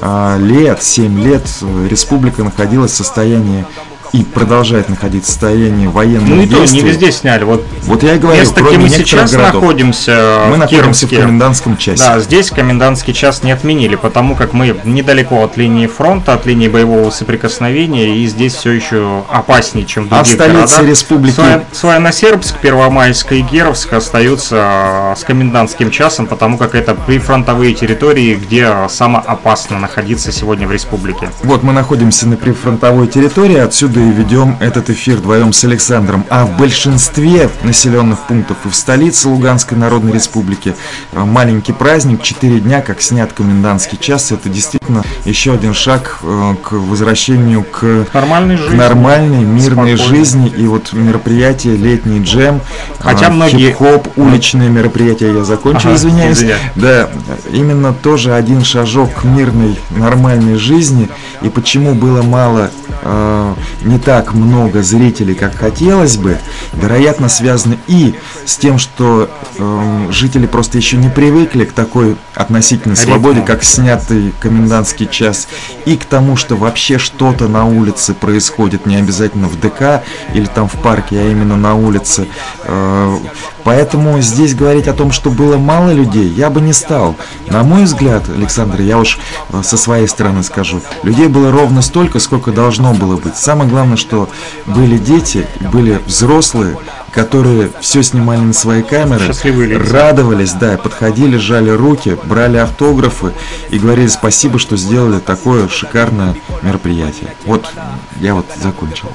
а, лет, 7 лет э, республика находилась в состоянии и продолжает находиться в состоянии военного Ну и то, не действия. везде сняли. Вот Вот я и говорю, место, где кроме мы некоторых сейчас городов. находимся, Мы в находимся в комендантском часе. Да, здесь комендантский час не отменили, потому как мы недалеко от линии фронта, от линии боевого соприкосновения, и здесь все еще опаснее, чем в А столице городах. республики? Своеносербск, Первомайск и Геровск остаются э, с комендантским часом, потому как это прифронтовые территории, где самое опасно находиться сегодня в республике. Вот мы находимся на прифронтовой территории, отсюда и ведем этот эфир вдвоем с Александром. А в большинстве населенных пунктов и в столице Луганской Народной Республики э, маленький праздник, 4 дня, как снят комендантский час. Это действительно еще один шаг э, к возвращению к Нормальной к жизни. нормальной, мирной Спокойно. жизни. И вот мероприятие «Летний джем», Хотя э, многие- хип-хоп, уличные мероприятия, я закончил, Ага, извиняюсь. извиняй. Да, именно тоже один шажок к мирной, нормальной жизни. И почему было мало, э, не так много зрителей, как хотелось бы, вероятно, связано и с тем, что э, жители просто еще не привыкли к такой относительной свободе, как снятый комендантский час, и к тому, что вообще что-то на улице происходит, не обязательно в ДК или там в парке, а именно на улице. Э, Поэтому здесь говорить о том, что было мало людей, я бы не стал. На мой взгляд, Александр, я уж э, со своей стороны скажу, людей было ровно столько, сколько должно было быть. Самое главное, что были дети, были взрослые, которые все снимали на свои камеры, радовались, да, подходили, жали руки, брали автографы и говорили спасибо, что сделали такое шикарное мероприятие. Вот я вот закончил.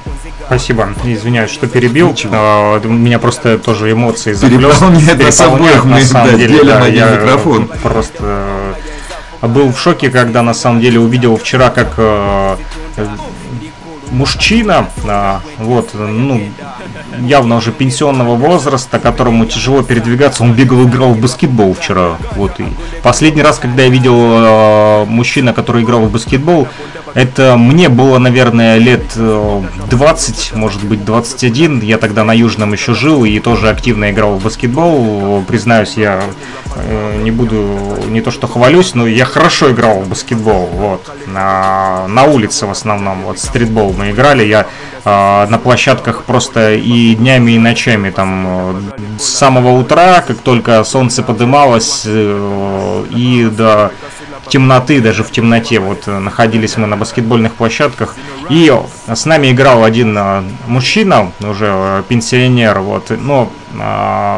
Спасибо. Извиняюсь, что перебил. Ничего. А, У меня просто тоже эмоции Переполняет нас обоих, мы, да, делим да, один я микрофон. Просто э, был в шоке, когда на самом деле увидел вчера, как э, мужчина, а, вот, ну, явно уже пенсионного возраста, которому тяжело передвигаться, он бегал играл в баскетбол вчера, вот, и последний раз, когда я видел э, мужчина, который играл в баскетбол, это мне было, наверное, лет э, 20, может быть, 21. Я тогда на Южном еще жил и тоже активно играл в баскетбол. Признаюсь, я э, не буду, не то что хвалюсь, но я хорошо играл в баскетбол. Вот. На, на улице в основном. Вот стритбол мы играли. Я э, на площадках просто и днями, и ночами. Там э, с самого утра, как только солнце подымалось, э, и до темноты, даже в темноте, вот э, находились мы на баскетбольных площадках, и с нами играл один э, мужчина, уже э, пенсионер, вот, но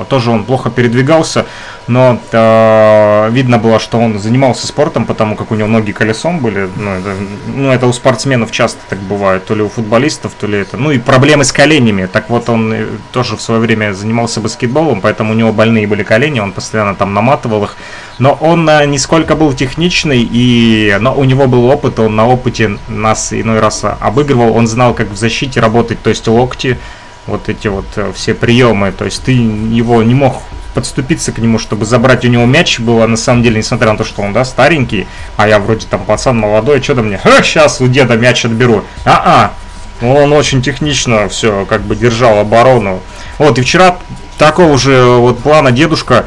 тоже он плохо передвигался, но э, видно было, что он занимался спортом, потому как у него ноги колесом были, ну это, ну, это у спортсменов часто так бывает, то ли у футболистов, то ли это, ну и проблемы с коленями, так вот он э, тоже в свое время занимался баскетболом, поэтому у него больные были колени, он постоянно там наматывал их, но он э, нисколько был техничный, и, но у него был опыт, он на опыте нас иной раз обыгрывал, он знал, как в защите работать, то есть локти, вот эти вот э, все приемы, то есть ты его не мог подступиться к нему, чтобы забрать у него мяч. Было, на самом деле, несмотря на то, что он, да, старенький, а я вроде там пацан молодой, что-то мне, сейчас у деда мяч отберу, а-а, он очень технично все как бы держал оборону. Вот, и вчера такого же вот плана дедушка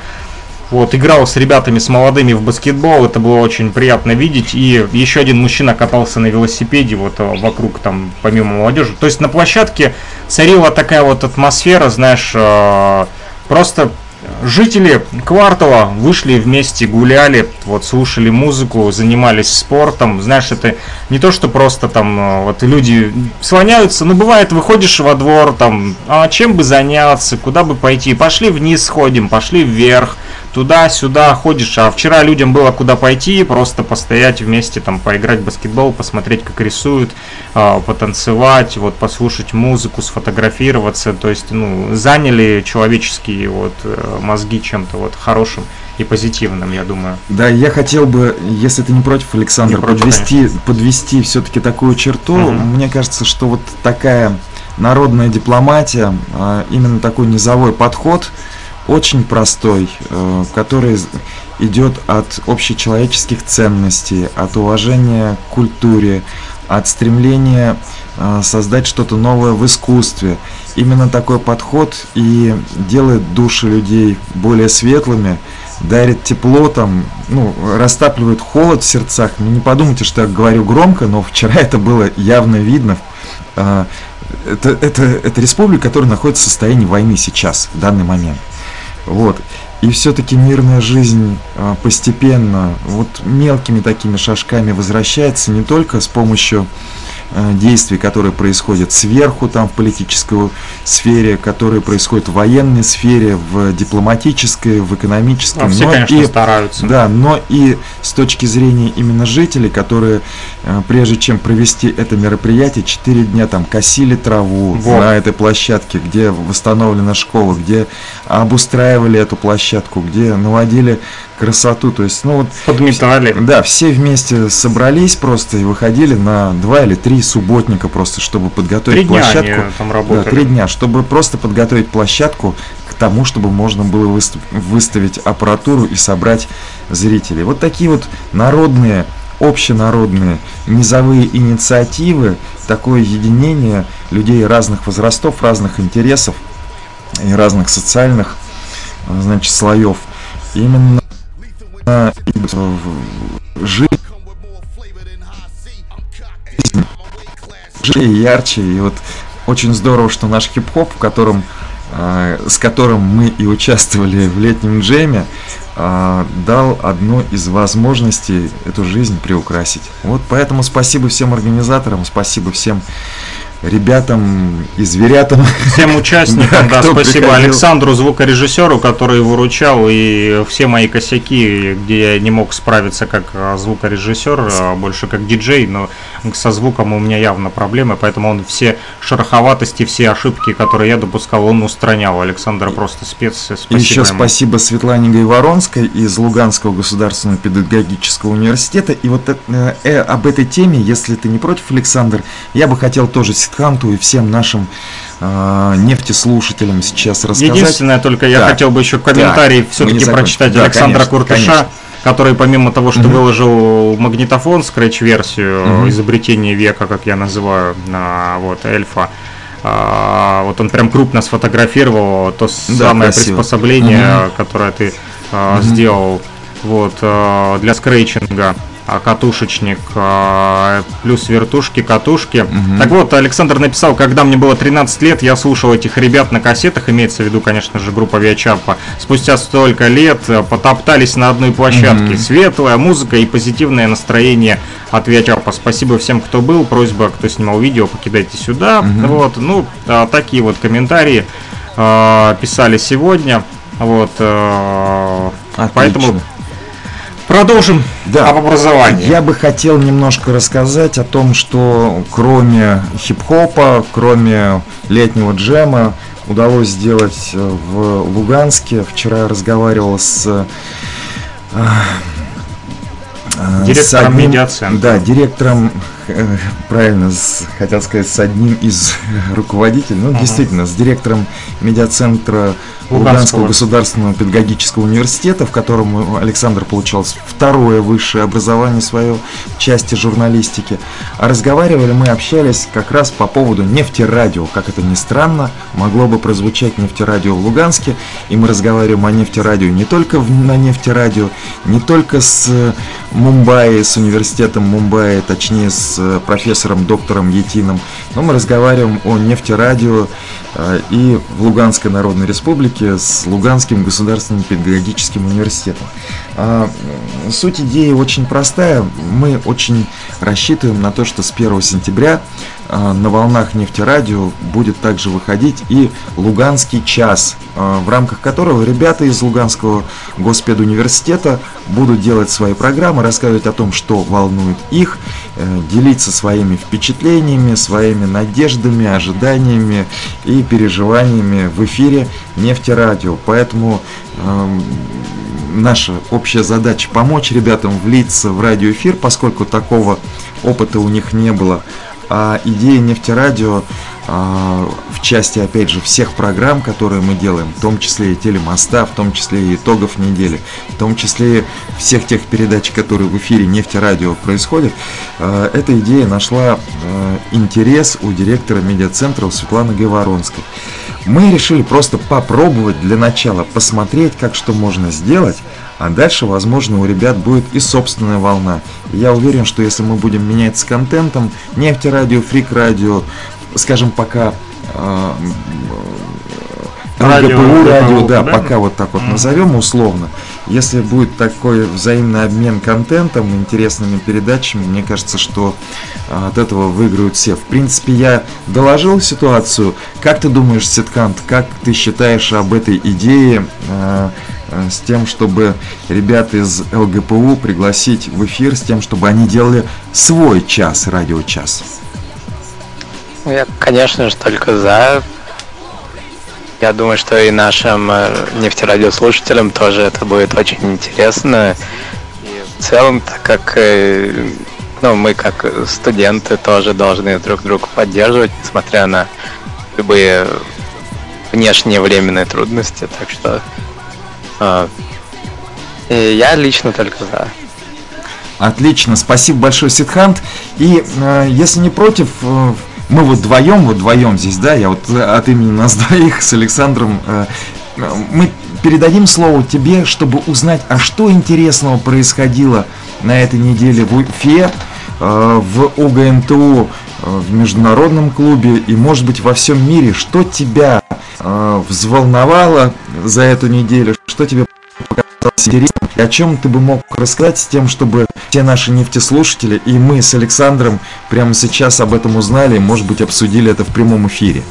вот, играл с ребятами, с молодыми в баскетбол, это было очень приятно видеть. И еще один мужчина катался на велосипеде вот э, вокруг там, помимо молодежи. То есть на площадке царила такая вот атмосфера, знаешь, э, просто жители квартала вышли вместе, гуляли, вот слушали музыку, занимались спортом. Знаешь, это не то, что просто там э, вот люди слоняются, но бывает, выходишь во двор, там, а чем бы заняться, куда бы пойти, пошли вниз сходим, пошли вверх, туда-сюда ходишь, а вчера людям было куда пойти, просто постоять вместе, там, поиграть в баскетбол, посмотреть, как рисуют, а, потанцевать, вот, послушать музыку, сфотографироваться, то есть, ну, заняли человеческие вот э, мозги чем-то вот хорошим и позитивным, я думаю. Да, я хотел бы, если ты не против, Александр, Не против, подвести, подвести все-таки такую черту. Мгм. Мне кажется, что вот такая народная дипломатия, а, именно такой низовой подход, очень простой, э, который идет от общечеловеческих ценностей, от уважения к культуре, от стремления э, создать что-то новое в искусстве. Именно такой подход и делает души людей более светлыми, дарит тепло, там, ну, растапливает холод в сердцах. Ну, не подумайте, что я говорю громко, но вчера это было явно видно. А, Это, это, это республика, которая находится в состоянии войны сейчас, в данный момент. Вот. И все-таки мирная жизнь а, постепенно, вот мелкими такими шажками возвращается не только с помощью а, действий, которые происходят сверху, там, в политической сфере, которые происходят в военной сфере, в дипломатической, в экономической, Ну, все, но конечно, и стараются. да, но и с точки зрения именно жителей, которые, прежде чем провести это мероприятие, 4 дня там косили траву Вот. на этой площадке, где восстановлена школа, где обустраивали эту площадку, где наводили красоту. То есть, ну вот, Подметали. да, все вместе собрались просто и выходили на два или три субботника просто, чтобы подготовить Три дня площадку. они там Да, работали. три дня, чтобы просто подготовить площадку к тому, чтобы можно было выстав- выставить аппаратуру и собрать зрителей. Вот такие вот народные, общенародные, низовые инициативы, такое единение людей разных возрастов, разных интересов и разных социальных, э, значит, слоев. Именно э, жизнь ярче. И вот очень здорово, что наш хип-хоп, в котором, с которым мы и участвовали в летнем джеме, э, дал одну из возможностей эту жизнь приукрасить. Вот поэтому спасибо всем организаторам, спасибо всем ребятам и зверятам. Всем <laughs> участникам, да, кто спасибо приходил. Александру, звукорежиссеру, который выручал, и все мои косяки, где я не мог справиться как а, звукорежиссер, а больше как диджей, но со звуком у меня явно проблемы, поэтому он все шероховатости, все ошибки, которые я допускал, он устранял. Александр просто спец, спасибо еще ему. спасибо Светлане Гайворонской из Луганского государственного педагогического университета. И вот э, э, об этой теме, если ты не против, Александр, я бы хотел тоже Ситханту и всем нашим э, нефтеслушателям сейчас рассказать. Единственное, только я Так, хотел бы еще комментарий все-таки прочитать Да, Александра конечно, Куртыша, конечно. Который помимо того, что выложил магнитофон, скретч-версию, Мгм. изобретение века, как я называю, на вот эльфа, а, вот он прям крупно сфотографировал то Да, самое красиво. приспособление, которое ты а, сделал. Вот а, для скретчинга. а, катушечник, а, плюс вертушки, катушки. Так вот, Александр написал, когда мне было 13 лет, я слушал этих ребят на кассетах, имеется в виду, конечно же, группа Виачапа. Спустя столько лет э, потоптались на одной площадке. Светлая музыка и позитивное настроение от Виачапа. Спасибо всем, кто был. Просьба, кто снимал видео, покидайте сюда. Вот, ну, а, такие вот комментарии а, писали сегодня. Вот, а, поэтому Отлично. Продолжим Да. об образовании. Я бы хотел немножко рассказать о том, что кроме хип-хопа, кроме летнего джема, удалось сделать э, в Луганске. Вчера я разговаривал с э, Директором с одним- медиацентра. Да, директором, правильно, с- хотел сказать, с одним из <laughs> руководителей, ну, действительно, с директором медиацентра Луганского. Луганского государственного педагогического университета, в котором Александр получал второе высшее образование свое в части журналистики. А разговаривали мы, общались как раз по поводу нефтерадио. Как это ни странно, могло бы прозвучать нефтерадио в Луганске. И мы разговариваем о нефтерадио не только на нефтерадио, не только с э, Мумбаи, с университетом Мумбаи, точнее с с профессором доктором Етином, но мы разговариваем о нефтерадио э, и в Луганской Народной Республике с Луганским государственным педагогическим университетом. А, суть идеи очень простая. Мы очень рассчитываем на то, что с 1 сентября а, на волнах нефтерадио будет также выходить и Луганский час, а, в рамках которого ребята из Луганского госпедуниверситета будут делать свои программы, рассказывать о том, что волнует их, э, делиться своими впечатлениями, своими надеждами, ожиданиями и переживаниями в эфире нефтерадио. Поэтому эм, наша общая задача помочь ребятам влиться в радиоэфир, поскольку такого опыта у них не было. А идея нефтерадио а, в части, опять же, всех программ, которые мы делаем, в том числе и телемоста, в том числе и итогов недели, в том числе и всех тех передач, которые в эфире нефтерадио происходят, а, эта идея нашла а, интерес у директора медиацентра Светланы Говоронской. Мы решили просто попробовать для начала, посмотреть, как что можно сделать, а дальше, возможно, у ребят будет и собственная волна. И я уверен, что если мы будем менять с контентом, нефтерадио, фрик-радио, скажем, пока э, Радио, ГПУ, радио, да, да? пока вот так вот назовем условно. Если будет такой взаимный обмен контентом, интересными передачами, мне кажется, что а, от этого выиграют все. В принципе, я доложил ситуацию. Как ты думаешь, Ситкант, как ты считаешь об этой идее а, а, с тем, чтобы ребят из ЛГПУ пригласить в эфир, с тем, чтобы они делали свой час, радиочас? Ну, Я, конечно же, только за. Я думаю, что и нашим э, нефтерадиослушателям тоже это будет очень интересно. И в целом, так как э, ну, мы как студенты тоже должны друг друга поддерживать, несмотря на любые внешние временные трудности. Так что э, я лично только за. Отлично, спасибо большое, Сидхант. И э, если не против, э, мы вот вдвоем, вот вдвоем здесь, да, я вот от имени нас <laughs> двоих с Александром, э, мы передадим слово тебе, чтобы узнать, а что интересного происходило на этой неделе в Уфе, э, в ОГНТУ, э, в международном клубе и, может быть, во всем мире. Что тебя э, взволновало за эту неделю, что тебе показалось интересным, и о чем ты бы мог рассказать с тем, чтобы все наши нефтеслушатели и мы с Александром прямо сейчас об этом узнали может быть, обсудили это в прямом эфире.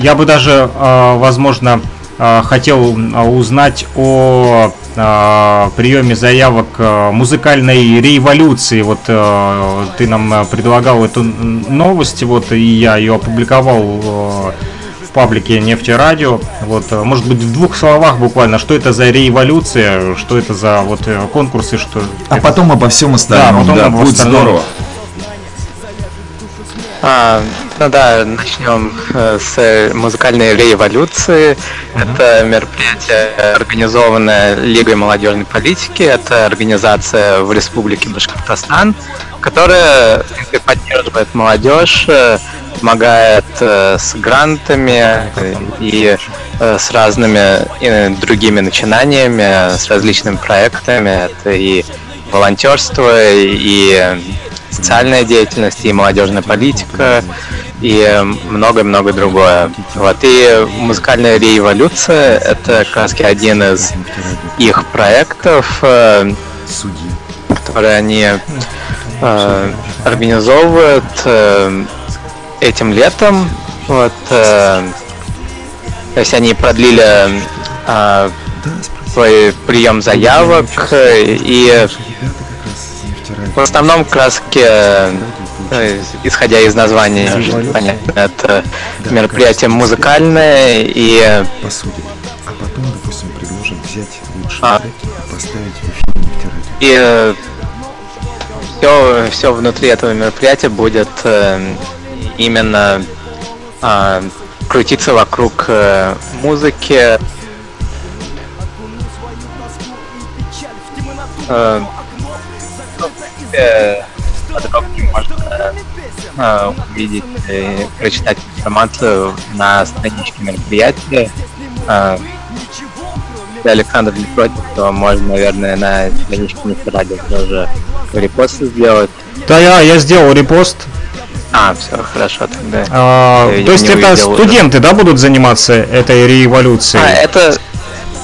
Я бы даже, э, возможно, э, хотел э, узнать о приеме заявок музыкальной революции. Вот ты нам предлагал эту новость, вот и я ее опубликовал в паблике Нефтерадио. Вот, э, может быть, в двух словах буквально, что это за революция, что это за вот э, конкурсы, что. А потом обо всем остальном, потом да, обо будет остальном. здорово. А, ну да, начнем э, с музыкальной революции. Это мероприятие, организованное Лигой молодежной политики. Это организация в Республике Башкортостан, которая поддерживает молодежь, помогает э, с грантами э, и э, с разными э, другими начинаниями, с различными проектами. Это и волонтерство, и социальная деятельность, и молодежная политика, и многое-многое другое. Вот. И музыкальная революция — это как раз один из их проектов, э, которые они э, организовывают э, этим летом. Вот, э, то есть они продлили э, свой прием заявок э, и в основном краски, э, исходя из названия, понятно, это мероприятие музыкальное и. А потом, допустим, предложим взять лучшие А. треки и поставить в эфир нефтерадио. И все, все внутри этого мероприятия будет э, именно а, крутиться вокруг э, музыки. Э, подробнее можно э, увидеть и прочитать информацию на страничке мероприятия. Э, если Александр не против, то можно, наверное, на страничке Мистер Радио тоже репосты сделать. Да, я, я сделал репост. А, все, хорошо тогда. А, то есть это студенты, да, будут заниматься этой революцией? А, это...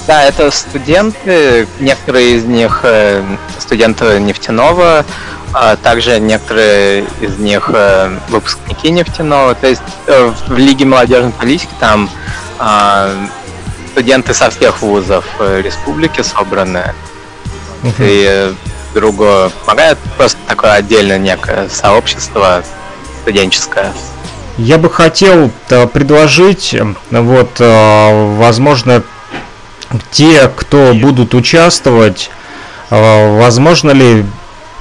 Да, это студенты, некоторые из них э, студенты нефтяного, а также некоторые из них э, выпускники нефтяного. То есть э, в Лиге молодежной политики там а, студенты со всех вузов республики собраны. И э, другу помогает просто такое отдельное некое сообщество студенческое. Я бы хотел э, предложить, э, вот, э, возможно, те, кто будут участвовать, возможно ли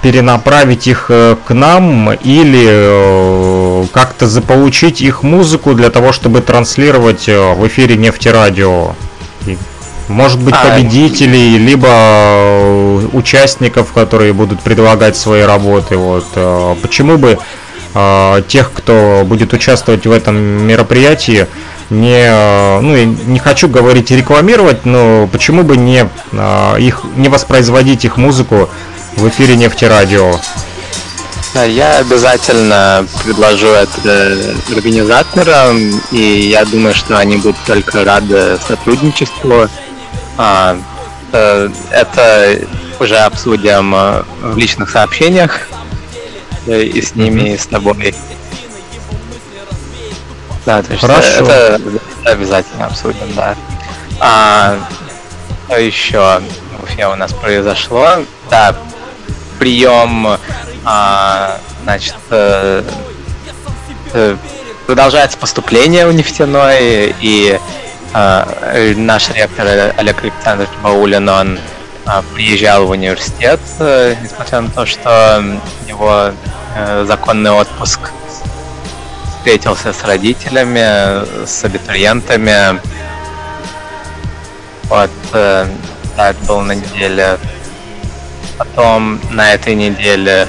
перенаправить их к нам или как-то заполучить их музыку для того, чтобы транслировать в эфире нефтерадио. И, Может быть, А, победителей, либо участников, которые будут предлагать свои работы. Вот. Почему бы тех, кто будет участвовать в этом мероприятии, не, э, ну, я не хочу говорить рекламировать, но почему бы не э, их, не воспроизводить их музыку в эфире нефтерадио? Я обязательно предложу это организаторам, и я думаю, что они будут только рады сотрудничеству. А, э, это уже обсудим э, в личных сообщениях э, и с ними, и с тобой. Да, то есть Хорошо. это обязательно обсудим, да. А, что еще в Уфе у нас произошло? Да, прием, а, значит, э, э, продолжается поступление в нефтяной, и э, наш ректор Олег Александрович Баулин, он приезжал в университет, э, несмотря на то, что у него э, законный отпуск, встретился с родителями, с абитуриентами. Вот, э, да, это было на неделе. Потом на этой неделе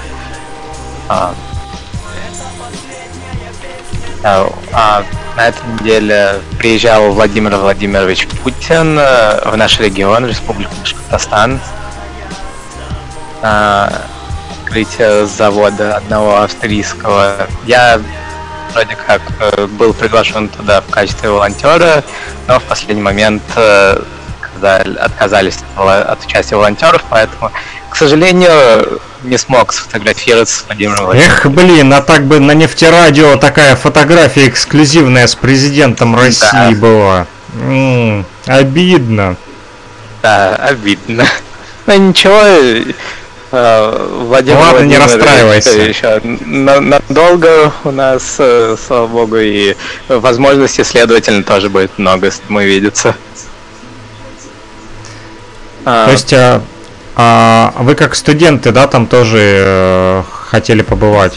а, а, на этой неделе приезжал Владимир Владимирович Путин э, в наш регион, Республику Башкортостан. На открытие завода одного австрийского. Я вроде как э, был приглашен туда в качестве волонтера, но в последний момент э, отказались от участия волонтеров, поэтому, к сожалению, не смог сфотографироваться с Владимиром. Эх, блин, а так бы на нефтерадио такая фотография эксклюзивная с президентом России Да. была. М, обидно. Да, обидно. Ну ничего, э, Владимир Ладно, не расстраивайся. еще на- надолго у нас, э, слава богу, и возможностей, следовательно, тоже будет много, мы видеться. А, То есть, а, а вы как студенты, да, там тоже э, хотели побывать?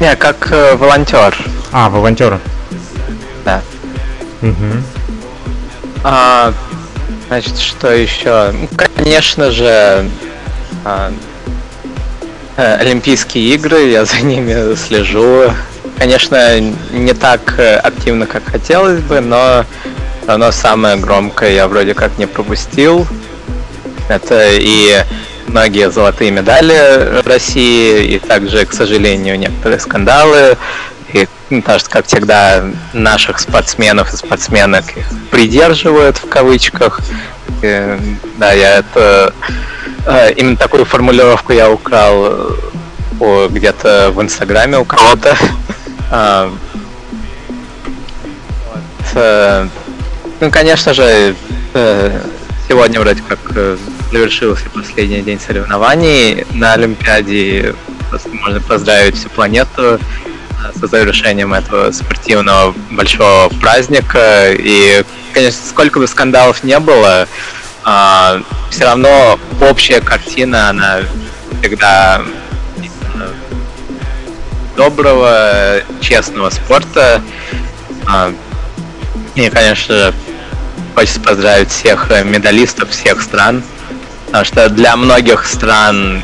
Не, как э, волонтер, А, волонтеры. да. Мгм. А, значит, что еще? Ну, конечно же, а, э, Олимпийские игры, я за ними слежу. Конечно, не так э, активно, как хотелось бы, но равно самое громкое я вроде как не пропустил. Это и многие золотые медали России, и также, к сожалению, некоторые скандалы. И, ну, так что, как всегда, наших спортсменов и спортсменок придерживают в кавычках. И, да, я это э, именно такую формулировку я украл э, где-то в Инстаграме у кого-то. А, э, Ну, конечно же, сегодня вроде как э, завершился последний день соревнований на Олимпиаде. Просто можно поздравить всю планету э, со завершением этого спортивного большого праздника. И, конечно, сколько бы скандалов не было, все равно общая картина, она всегда э, доброго, честного спорта. А, И, конечно, хочется поздравить всех э, медалистов всех стран, потому что для многих стран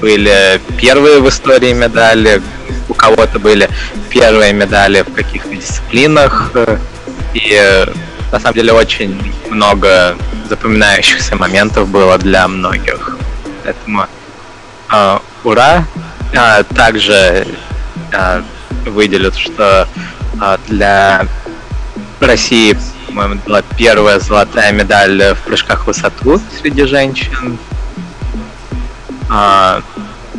были первые в истории медали, у кого-то были первые медали в каких-то дисциплинах, э, и э, на самом деле очень много запоминающихся моментов было для многих. Поэтому э, ура! а, также а, выделят, что а, для России, по-моему, была первая золотая медаль в прыжках в высоту среди женщин. А,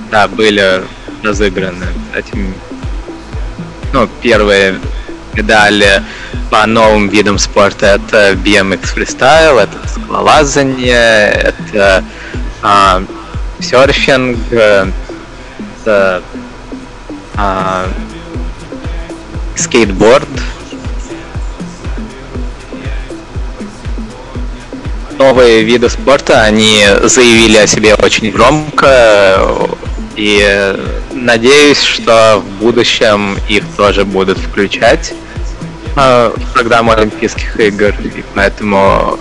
да, были разыграны этим, ну, первые медали по новым видам спорта. Это BMX фристайл, это скалолазание, это а, серфинг, это а, скейтборд. Новые виды спорта, они заявили о себе очень громко, и надеюсь, что в будущем их тоже будут включать э, в программу Олимпийских игр, и поэтому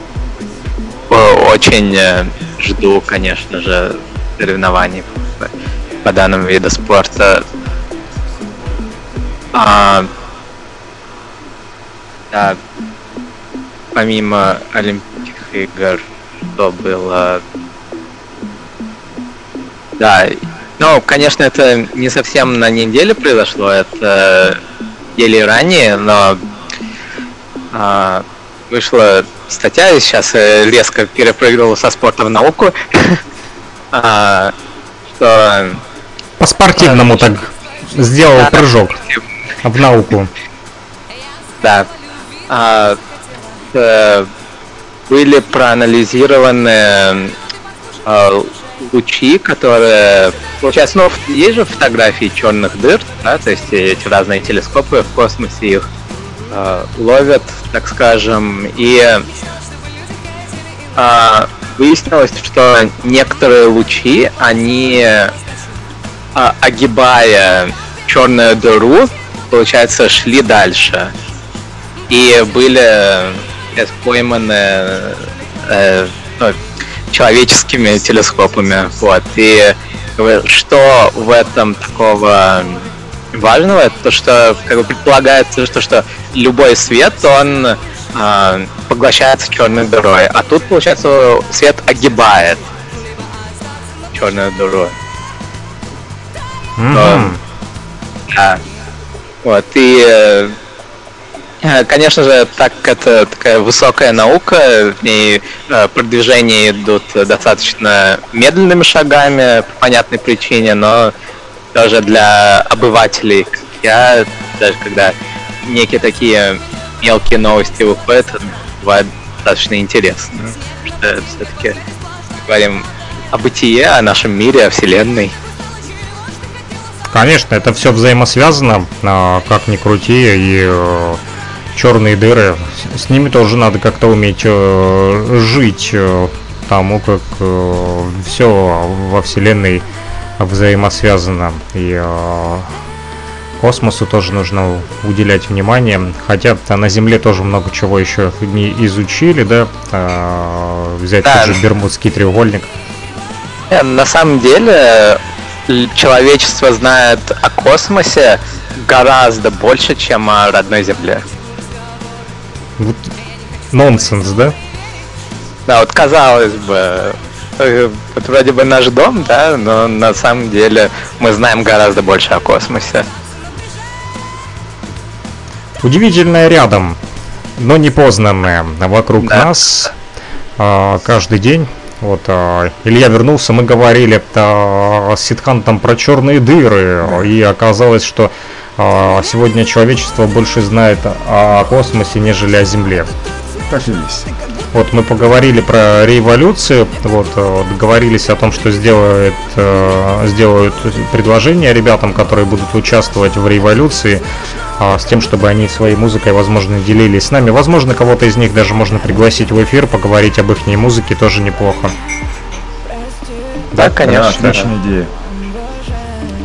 очень э, жду, конечно же, соревнований по данному виду спорта. А, да, помимо Олимпийских игр, что было... Да, ну, конечно, это не совсем на неделе произошло, это еле ранее, но а, вышла статья, и сейчас резко перепрыгнула со спорта в науку, <laughs> а, что... По-спортивному так сделал Да, прыжок в науку. Да. А, э, были проанализированы э, лучи, которые... Получается, ну, есть же фотографии черных дыр, да, то есть эти разные телескопы в космосе их э, ловят, так скажем, и а, выяснилось, что некоторые лучи, они а, огибая черную дыру, получается, шли дальше. И были э, пойманы э, ну, человеческими телескопами. Вот. И э, что в этом такого важного, это то, что как бы предполагается, что, что любой свет, он а, поглощается черной дырой. А тут, получается, свет огибает черную дыру. Мгм. Да. Вот, и э, э, конечно же, так как это такая высокая наука, в ней э, продвижения идут достаточно медленными шагами по понятной причине, но даже для обывателей, как я, даже когда некие такие мелкие новости выходят, бывает достаточно интересно. Что все-таки говорим о бытие, о нашем мире, о Вселенной. Конечно, это все взаимосвязано, а, как ни крути, и черные дыры, с, ними тоже надо как-то уметь э, жить, э, потому как все во Вселенной взаимосвязано, и э, космосу тоже нужно уделять внимание, хотя на Земле тоже много чего еще не изучили, да, взять Да. тот же Бермудский треугольник, Э, На самом деле человечество знает о космосе гораздо больше, чем о родной Земле. Вот нонсенс, да? Да, вот казалось бы, э, вот вроде бы наш дом, да, но на самом деле мы знаем гораздо больше о космосе. Удивительное рядом, но непознанное вокруг Да. нас а, каждый день. Вот а, Илья вернулся, мы говорили а, с Ситхантом про черные дыры, и оказалось, что сегодня человечество больше знает о космосе, нежели о Земле. Так и есть. Вот мы поговорили про революцию, вот э, договорились о том, что сделают, э, сделают предложение ребятам, которые будут участвовать в революции, а, с тем, чтобы они своей музыкой, возможно, делились с нами. Возможно, кого-то из них даже можно пригласить в эфир, поговорить об их музыке, тоже неплохо. Да, Да, конечно. отличная идея.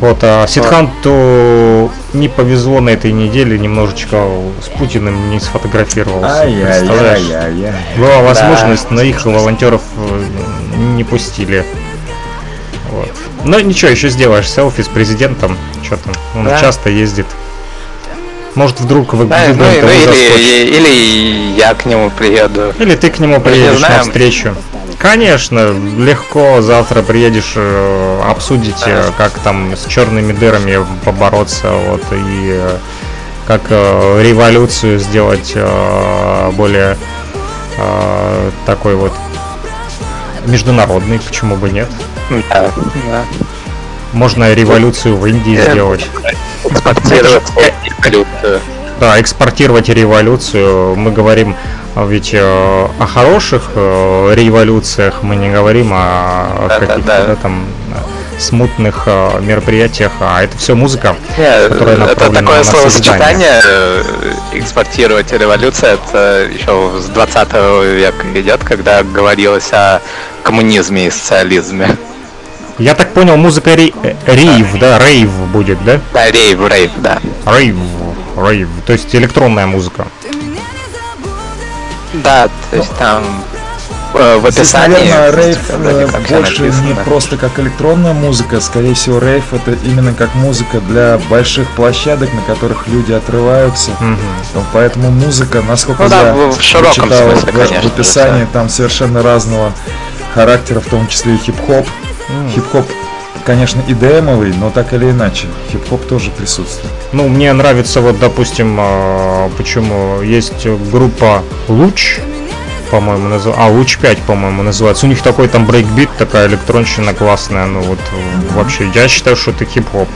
Вот, а Сидханту не повезло на этой неделе, немножечко с Путиным не сфотографировался. представляешь? Была возможность, но их волонтеров э, не пустили. Вот. Но ничего, еще сделаешь селфи с президентом. Что там? Он Да. часто ездит. Может вдруг вы Да, ну, ну, или, заскочите. или я к нему приеду. Или ты к нему не приедешь на встречу. Конечно, легко завтра приедешь э, обсудить, э, как там с черными дырами побороться, вот и э, как э, революцию сделать э, более э, такой вот международный, почему бы нет? Да, да. Можно революцию в Индии сделать. Экспортировать революцию. Да, экспортировать революцию. Мы говорим ведь э, о хороших э, революциях, мы не говорим о Да, каких-то да. да, там смутных э, мероприятиях, а это все музыка. Не, которая это направлена такое на словосочетание экспортировать революция, это еще с 20 века идет, когда говорилось о коммунизме и социализме. Я так понял, музыка э, рейв, да, рейв будет, да? Да, рейв, рейв, да. Рейв, рейв, то есть электронная музыка. Да, то есть там э, в Здесь, описании... наверное, рейв вроде э, как больше не просто как электронная музыка, скорее всего, рейв это именно как музыка для больших площадок, на которых люди отрываются. Ну, Поэтому музыка, насколько Ну да, я в- широком читал смысле, в, конечно в описании, там совершенно разного характера, в том числе и хип-хоп. Хип-хоп, конечно, и демовый, но так или иначе, хип-хоп тоже присутствует. Ну, мне нравится вот, допустим, э, почему есть группа Луч, по-моему, называется. А, Луч 5, по-моему, называется. У них такой там брейкбит, такая электронщина классная. Ну вот вообще, я считаю, что это хип-хоп.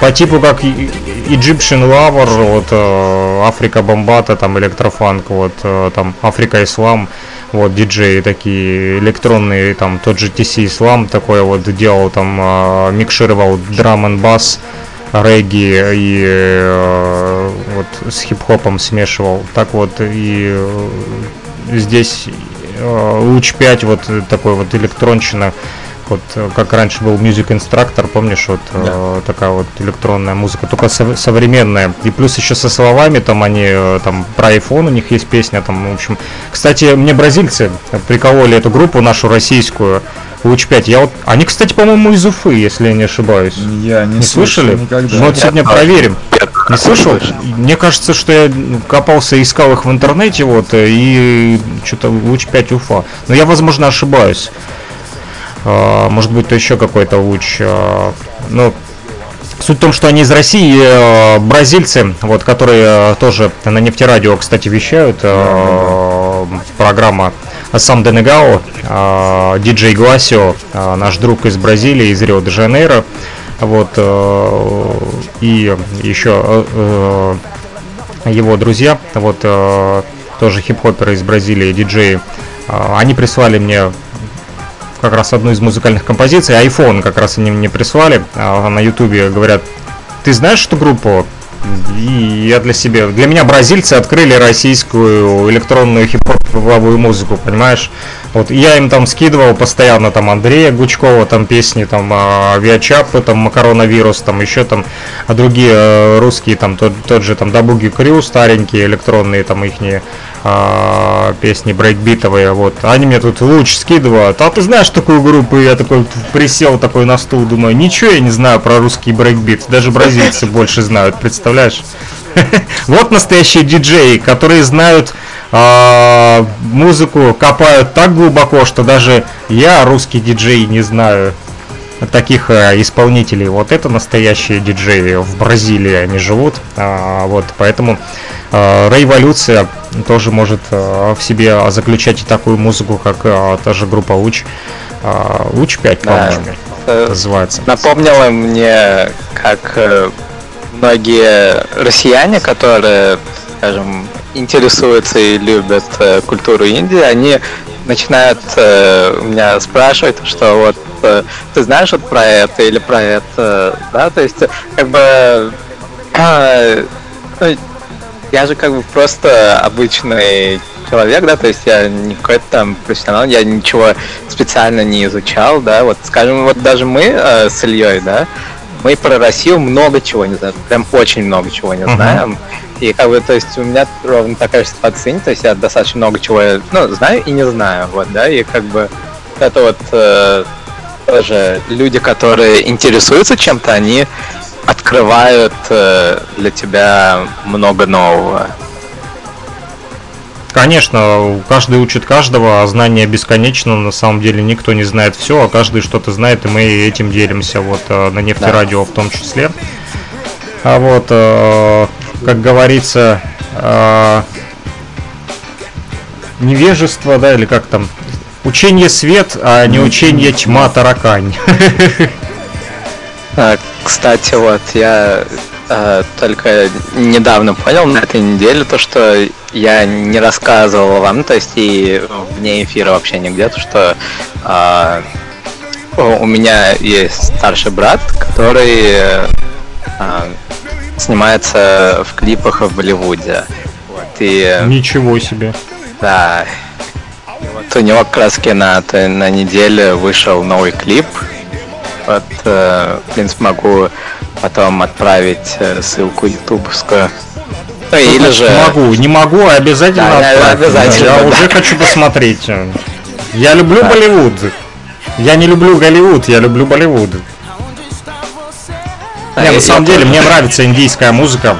По типу как и- и- Egyptian Lover, вот э, Afrika Bambaataa, там электрофанк, вот э, там Afrika Islam, вот диджеи такие электронные, там тот же TC Ислам такой вот делал, там э, микшировал драм н бас, регги и э, вот с хип-хопом смешивал. Так вот и здесь э, Луч 5 вот такой вот электронщина вот э, как раньше был Music Instructor, помнишь, вот э, такая вот электронная музыка, только сов- современная. И плюс еще со словами, там они, э, там про iPhone у них есть песня, там, в общем. Кстати, мне бразильцы прикололи эту группу нашу российскую, Луч 5. Я вот, они, кстати, по-моему, из Уфы, если я не ошибаюсь. Я не, Не слышал слышали? никогда. Ну вот сегодня проверим. Я Не слышал? Мне кажется, что я копался, искал их в интернете, вот, э, и что-то луч 5 Уфа. Но я, возможно, ошибаюсь. А, Может быть, то еще какой-то луч. а, Ну, Суть в том, что они из России, э, бразильцы, вот, которые э, тоже на нефтерадио, кстати, вещают. э, Программа Сам Денегао, э, диджей Гласио, э, наш друг из Бразилии, из Рио-де-Жанейро. Вот, э, и еще э, э, его друзья, вот, тоже хип-хоперы из Бразилии, диджеи, э, они прислали мне как раз одну из музыкальных композиций, iPhone как раз они мне прислали а, на ютубе, говорят, ты знаешь эту группу? И я для себя, для меня бразильцы открыли российскую электронную хип-хоповую музыку, понимаешь? Вот я им там скидывал постоянно там Андрея Гучкова, там песни, там а, Авиачапы, там Макаронавирус, там еще там а другие э, русские, там тот, тот же там Дабуги Крю, старенькие электронные, там ихние а, песни брейкбитовые, вот. Они мне тут луч скидывают. А ты знаешь такую группу? И Я такой присел такой на стул, думаю, ничего я не знаю про русский брейкбит. Даже бразильцы больше знают, представляешь? <laughs> Вот настоящие диджеи, которые знают а, музыку, копают так глубоко, что даже я, русский диджей, не знаю таких э, исполнителей. Вот это настоящие диджеи в Бразилии они живут. А, вот поэтому э, революция тоже может э, в себе заключать и такую музыку, как э, та же группа Луч. Э, Луч 5, Да. по-моему, называется. Напомнило мне, как многие россияне, которые, скажем, интересуются и любят э, культуру Индии, они начинают э, меня спрашивать, что вот э, ты знаешь вот про это или про это, да, то есть как бы э, <clears throat> я же как бы просто обычный человек, да, то есть я не какой-то там профессионал, я ничего специально не изучал, да, вот, скажем, вот даже мы э, с Ильей, да, мы про Россию много чего не знаем, прям очень много чего не знаем, и как бы, то есть у меня ровно такая же ситуация, то есть я достаточно много чего, ну, знаю и не знаю, вот, да, и как бы это вот э, тоже люди, которые интересуются чем-то, они открывают э, для тебя много нового. Конечно, каждый учит каждого, а знание бесконечно, на самом деле никто не знает все, а каждый что-то знает, и мы этим делимся, вот э, на нефтерадио в том числе. А вот, э, как говорится, э, невежество, да, или как там, учение свет, а не учение тьма таракань. А, Кстати, вот я э, только недавно понял на этой неделе то, что я не рассказывал вам, то есть и вне эфира вообще нигде, то что э, у меня есть старший брат, который э, снимается в клипах в Болливуде. Вот, и Ничего себе. да. И вот у него как раз на, на неделе вышел новый клип. Вот, э, в принципе, могу потом отправить э, ссылку ютубовскую. Ну, или же... Могу, не могу, а обязательно Да, я отправь. обязательно, Я да. уже хочу <laughs> посмотреть. Я люблю Болливуд. Я не люблю Голливуд, я люблю Болливуд. А, Не, я- на самом я деле, тоже. мне нравится индийская музыка.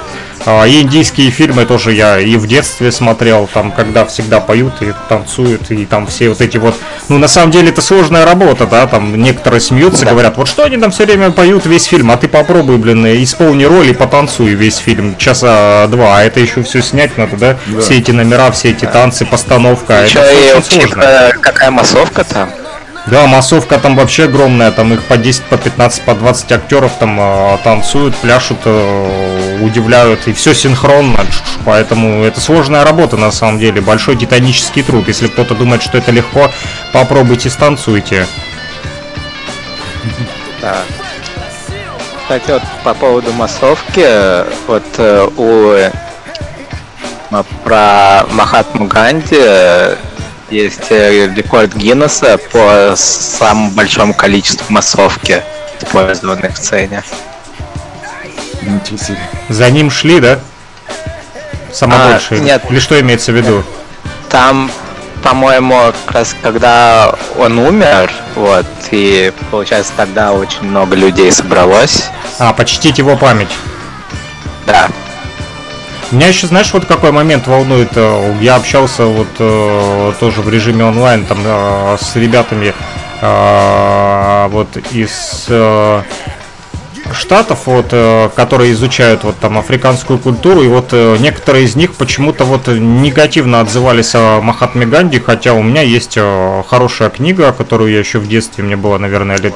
А, И индийские фильмы тоже я и в детстве смотрел, там, когда всегда поют и танцуют, и там все вот эти вот... Ну, на самом деле, это сложная работа, да, там некоторые смеются, Да. говорят, вот что они там все время поют весь фильм, а ты попробуй, блин, исполни роль и потанцуй весь фильм, часа два, а это еще все снять надо, да? Все эти номера, все эти танцы, постановка, это и, очень сложно. типа, какая массовка там? Да, массовка там вообще огромная, там их по 10, по 15, по 20 актеров там э, танцуют, пляшут, э, удивляют, и все синхронно, поэтому это сложная работа на самом деле, большой титанический труд. Если кто-то думает, что это легко, попробуйте, станцуйте. Да. Кстати, вот по поводу массовки, вот э, у э, про Махатму Ганди э, есть э, рекорд Гиннесса по самому большому количеству массовки, использованной в сцене. За ним шли, да? Самый А, большой. нет. Или что имеется в виду? Там, по-моему, как раз когда он умер, вот, и получается тогда очень много людей собралось. А, почтить его память. Да. Меня еще, знаешь, вот какой момент волнует. э, Я общался вот э, тоже в режиме онлайн там э, с ребятами вот из штатов, вот, которые изучают вот там африканскую культуру, и вот некоторые из них почему-то вот негативно отзывались о Махатме Ганди, хотя у меня есть хорошая книга, которую я еще в детстве, мне было, наверное, лет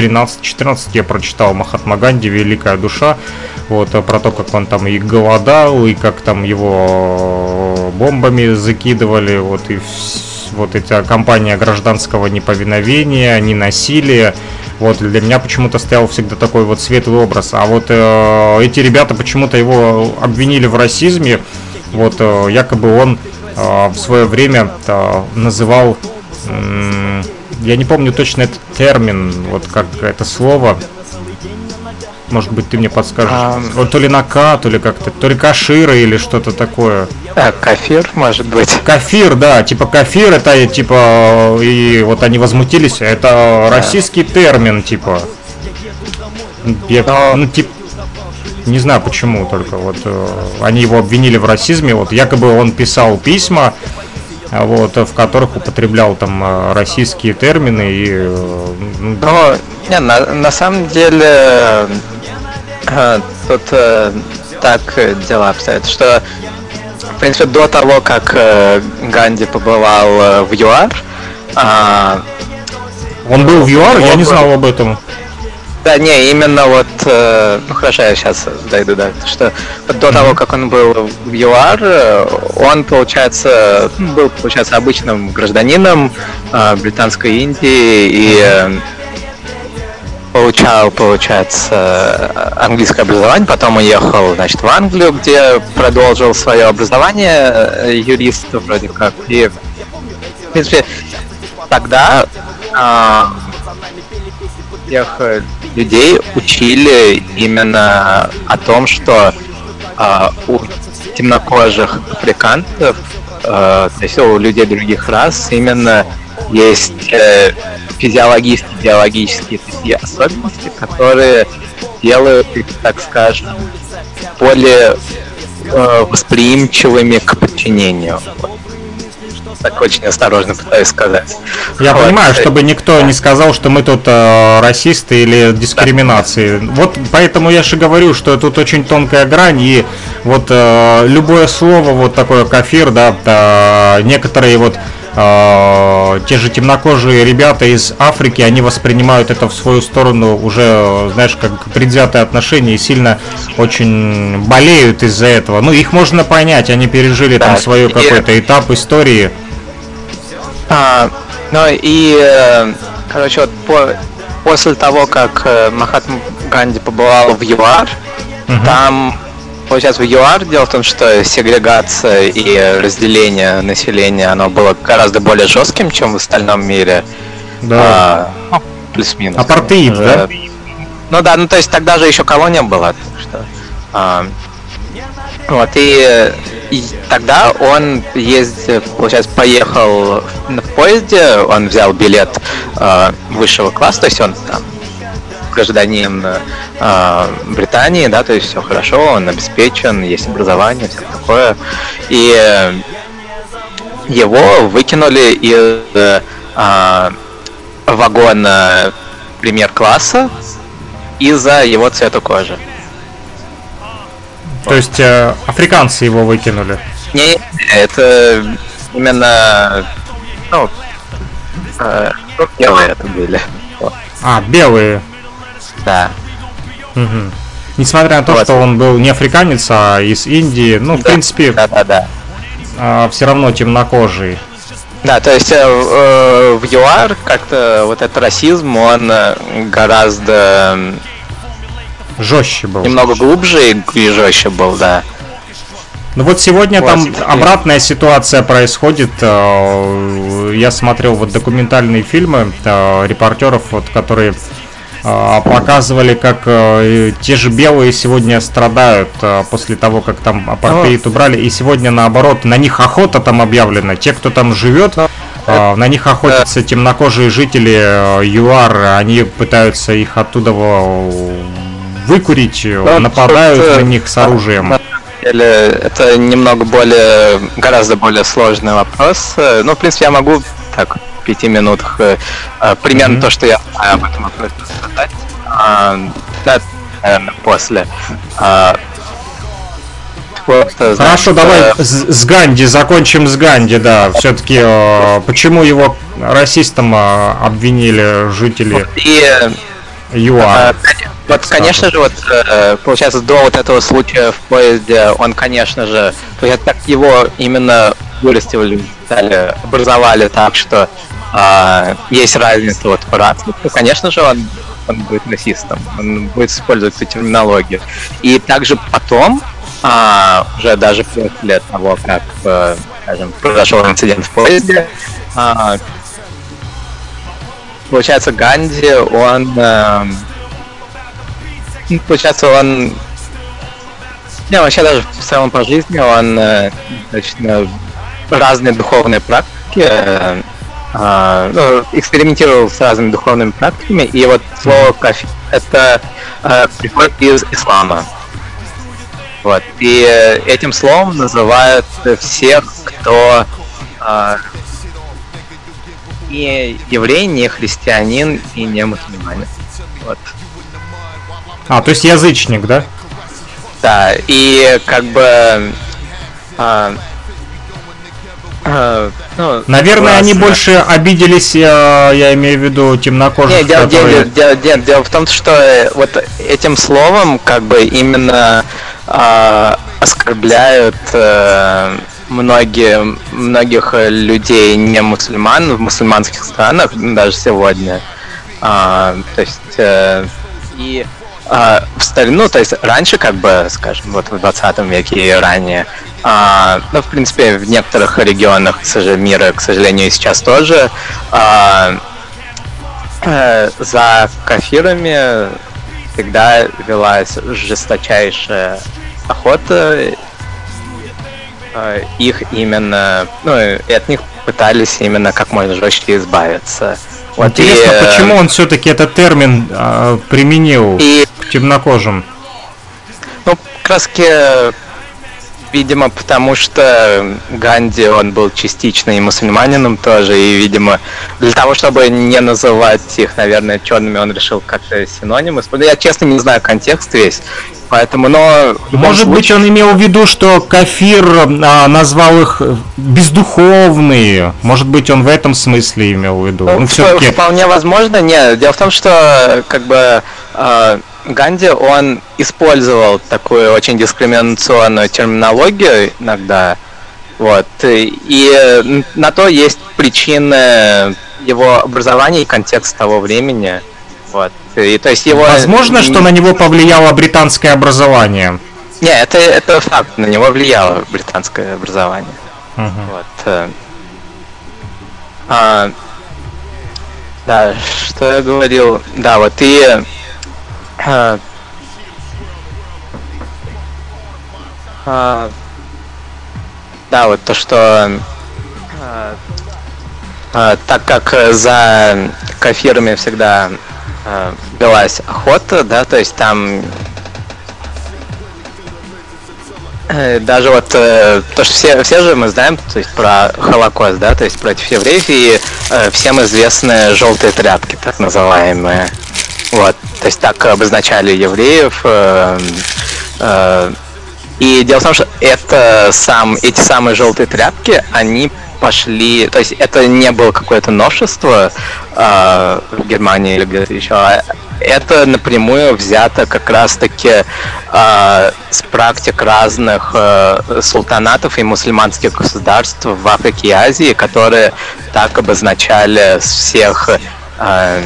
13-14 я прочитал Махатма Ганди «Великая душа», вот, э, про то, как он там и голодал, и как там его бомбами закидывали, вот, и вот эта кампания гражданского неповиновения, ненасилия, вот, для меня почему-то стоял всегда такой вот светлый образ, а вот э, эти ребята почему-то его обвинили в расизме, вот, э, якобы он э, в свое время э, называл м, я не помню точно этот термин, вот как это слово. Может быть, ты мне подскажешь. А. Вот то ли нака, то ли как-то, то ли кашира или что-то такое. А, кафир, может быть. Кафир, да, типа кафир, это типа, и вот они возмутились, это российский термин, типа. Я, Но- ну, типа, не знаю почему, только вот э, они его обвинили в расизме, вот якобы он писал письма, вот, в которых употреблял там э, российские термины и э, ну, Ну, не, на, на самом деле э, тут э, так э, дела обстоят, что в принципе до того, как э, Ганди побывал э, в ЮАР, а, он был в ЮАР, я не знал об этом. Да, не, именно вот, э, ну хорошо, я сейчас дойду, да, что вот до того, как он был в ЮАР, э, он, получается, был, получается, обычным гражданином э, Британской Индии и э, получал, получается, английское образование, потом уехал, значит, в Англию, где продолжил свое образование э, юриста вроде как. И, в принципе, тогда а, всех э, людей учили именно о том, что а, у темнокожих африканцев, э, то есть у людей других рас, именно есть э, физиологические, биологические особенности, которые делают их, так скажем, более э, восприимчивыми к подчинению. Вот. Так очень осторожно пытаюсь сказать. Я Вот. понимаю, чтобы никто не сказал, что мы тут э, расисты или дискриминации. Вот поэтому я же говорю, что тут очень тонкая грань, и вот э, любое слово, вот такое кафир, да, э, некоторые вот э, те же темнокожие ребята из Африки, они воспринимают это в свою сторону уже, знаешь, как предвзятое отношение и сильно очень болеют из-за этого. Ну, их можно понять, они пережили там Да, свой и- какой-то этап истории. А, ну и, э, короче, вот по- после того, как э, Махатма Ганди побывал в ЮАР, там, получается, в ЮАР дело в том, что сегрегация и разделение населения, оно было гораздо более жестким, чем в остальном мире. Да. А, ну, плюс-минус. Апартеид, конечно да? же. Ну да, ну то есть тогда же еще колония была, так что. а, вот и, и тогда он ездил, получается, поехал в поезде, он взял билет а, высшего класса, то есть он там гражданин а, Британии, да, то есть все хорошо, он обеспечен, есть образование, все такое. И э, его выкинули из э, а, вагона премьер-класса из-за его цвета кожи. То есть э, африканцы его выкинули. Не, это именно, ну, э, белые это были. А, белые. Да. Мгм. Несмотря на то, Вот. что он был не африканец, а из Индии, ну, в Да, принципе, Да, да, да. все равно темнокожий. Да, то есть э, в- э, в ЮАР как-то вот этот расизм, он э, гораздо Жестче был. немного глубже и и жестче был, да. Ну вот сегодня там обратная ситуация происходит. э, Я смотрел вот документальные фильмы э, репортеров, вот, которые э, показывали, как те же белые сегодня страдают после того, как там апартеид убрали, и сегодня наоборот на них охота там объявлена. Те, кто там живет, на них охотятся темнокожие жители ЮАР, они пытаются их оттуда выкурить, э, Ну, нападают тут, э, на них с оружием. Деле, это немного более, гораздо более сложный вопрос. Э, Ну, в принципе, я могу так в пяти минутах э, э, примерно Мгм. то, что я знаю об этом вопросе сказать. А, да, наверное, после. А, вот, э, Хорошо, значит, давай э, с, Ганди, закончим с Ганди, да. Все-таки почему его расистом э, обвинили жители И э, ЮАР? коне- Вот, конечно же, вот э, получается, до вот этого случая в поезде, он, конечно же, то есть так его именно вырастили, стали, образовали так, что а, есть разница вот по рации, то, конечно же, он, он будет расистом, он будет использовать эту терминологию. И также потом, а, уже даже после того, как, э, скажем, произошел инцидент в поезде, а, получается, Ганди, он, эм, ну, получается, он, не, вообще даже в целом по жизни он э, достаточно разные духовные практики, э, а, ну, экспериментировал с разными духовными практиками, и вот слово кафир это э, приходит из ислама. Вот. И э, этим словом называют всех, кто э, не еврей, не христианин и не мусульманин. Вот. А, то есть язычник, да? Да, и как бы... а, а, ну, Наверное, они классно. больше обиделись, э, я имею в виду темнокожих, Не, дело, дело- которые- дело- дело- дело в том, что э, вот этим словом как бы именно а, оскорбляют э, многие, многих людей не мусульман в мусульманских странах даже сегодня. А, то есть э, и а, в старину, то есть раньше, как бы, скажем, вот в 20 веке и ранее, а, ну, в принципе, в некоторых регионах мира, к сожалению, и сейчас тоже, а, э, за кафирами всегда велась жесточайшая охота. Э, Их именно, ну, и от них пытались именно как можно жестче избавиться. Вот Интересно, и, э, почему он все-таки этот термин э, применил И к темнокожим? Ну, краски, видимо, потому что Ганди, он был частично и мусульманином тоже, и, видимо, для того, чтобы не называть их, наверное, черными, он решил как-то синонимы. Я, честно, не знаю контекст весь, поэтому, но... Может случае... быть, он имел в виду, что Кафир а, назвал их бездуховные. Может быть, он в этом смысле имел в виду. Ну, все-таки... Вполне возможно, нет. Дело в том, что, как бы, а, Ганди, он использовал такую очень дискриминационную терминологию иногда, вот, и на то есть причины его образования и контекст того времени, вот, и то есть его... Возможно, что на него повлияло британское образование? Не, это, это факт, на него влияло британское образование. Угу. Вот. Э, а, да, что я говорил? Да, вот и а, да, вот то, что а, а, так как за кафирами всегда а, велась охота, да, то есть там э, даже вот э, то, что все, все же мы знаем то есть, про Холокост, да, то есть против евреев и э, всем известные желтые тряпки, так называемые. Вот, то есть так обозначали евреев. Э, э, и дело в том, что это сам, эти самые желтые тряпки, они пошли, то есть это не было какое-то новшество э, в Германии или где-то еще, а это напрямую взято как раз-таки э, с практик разных э, султанатов и мусульманских государств в Африке и Азии, которые так обозначали всех э,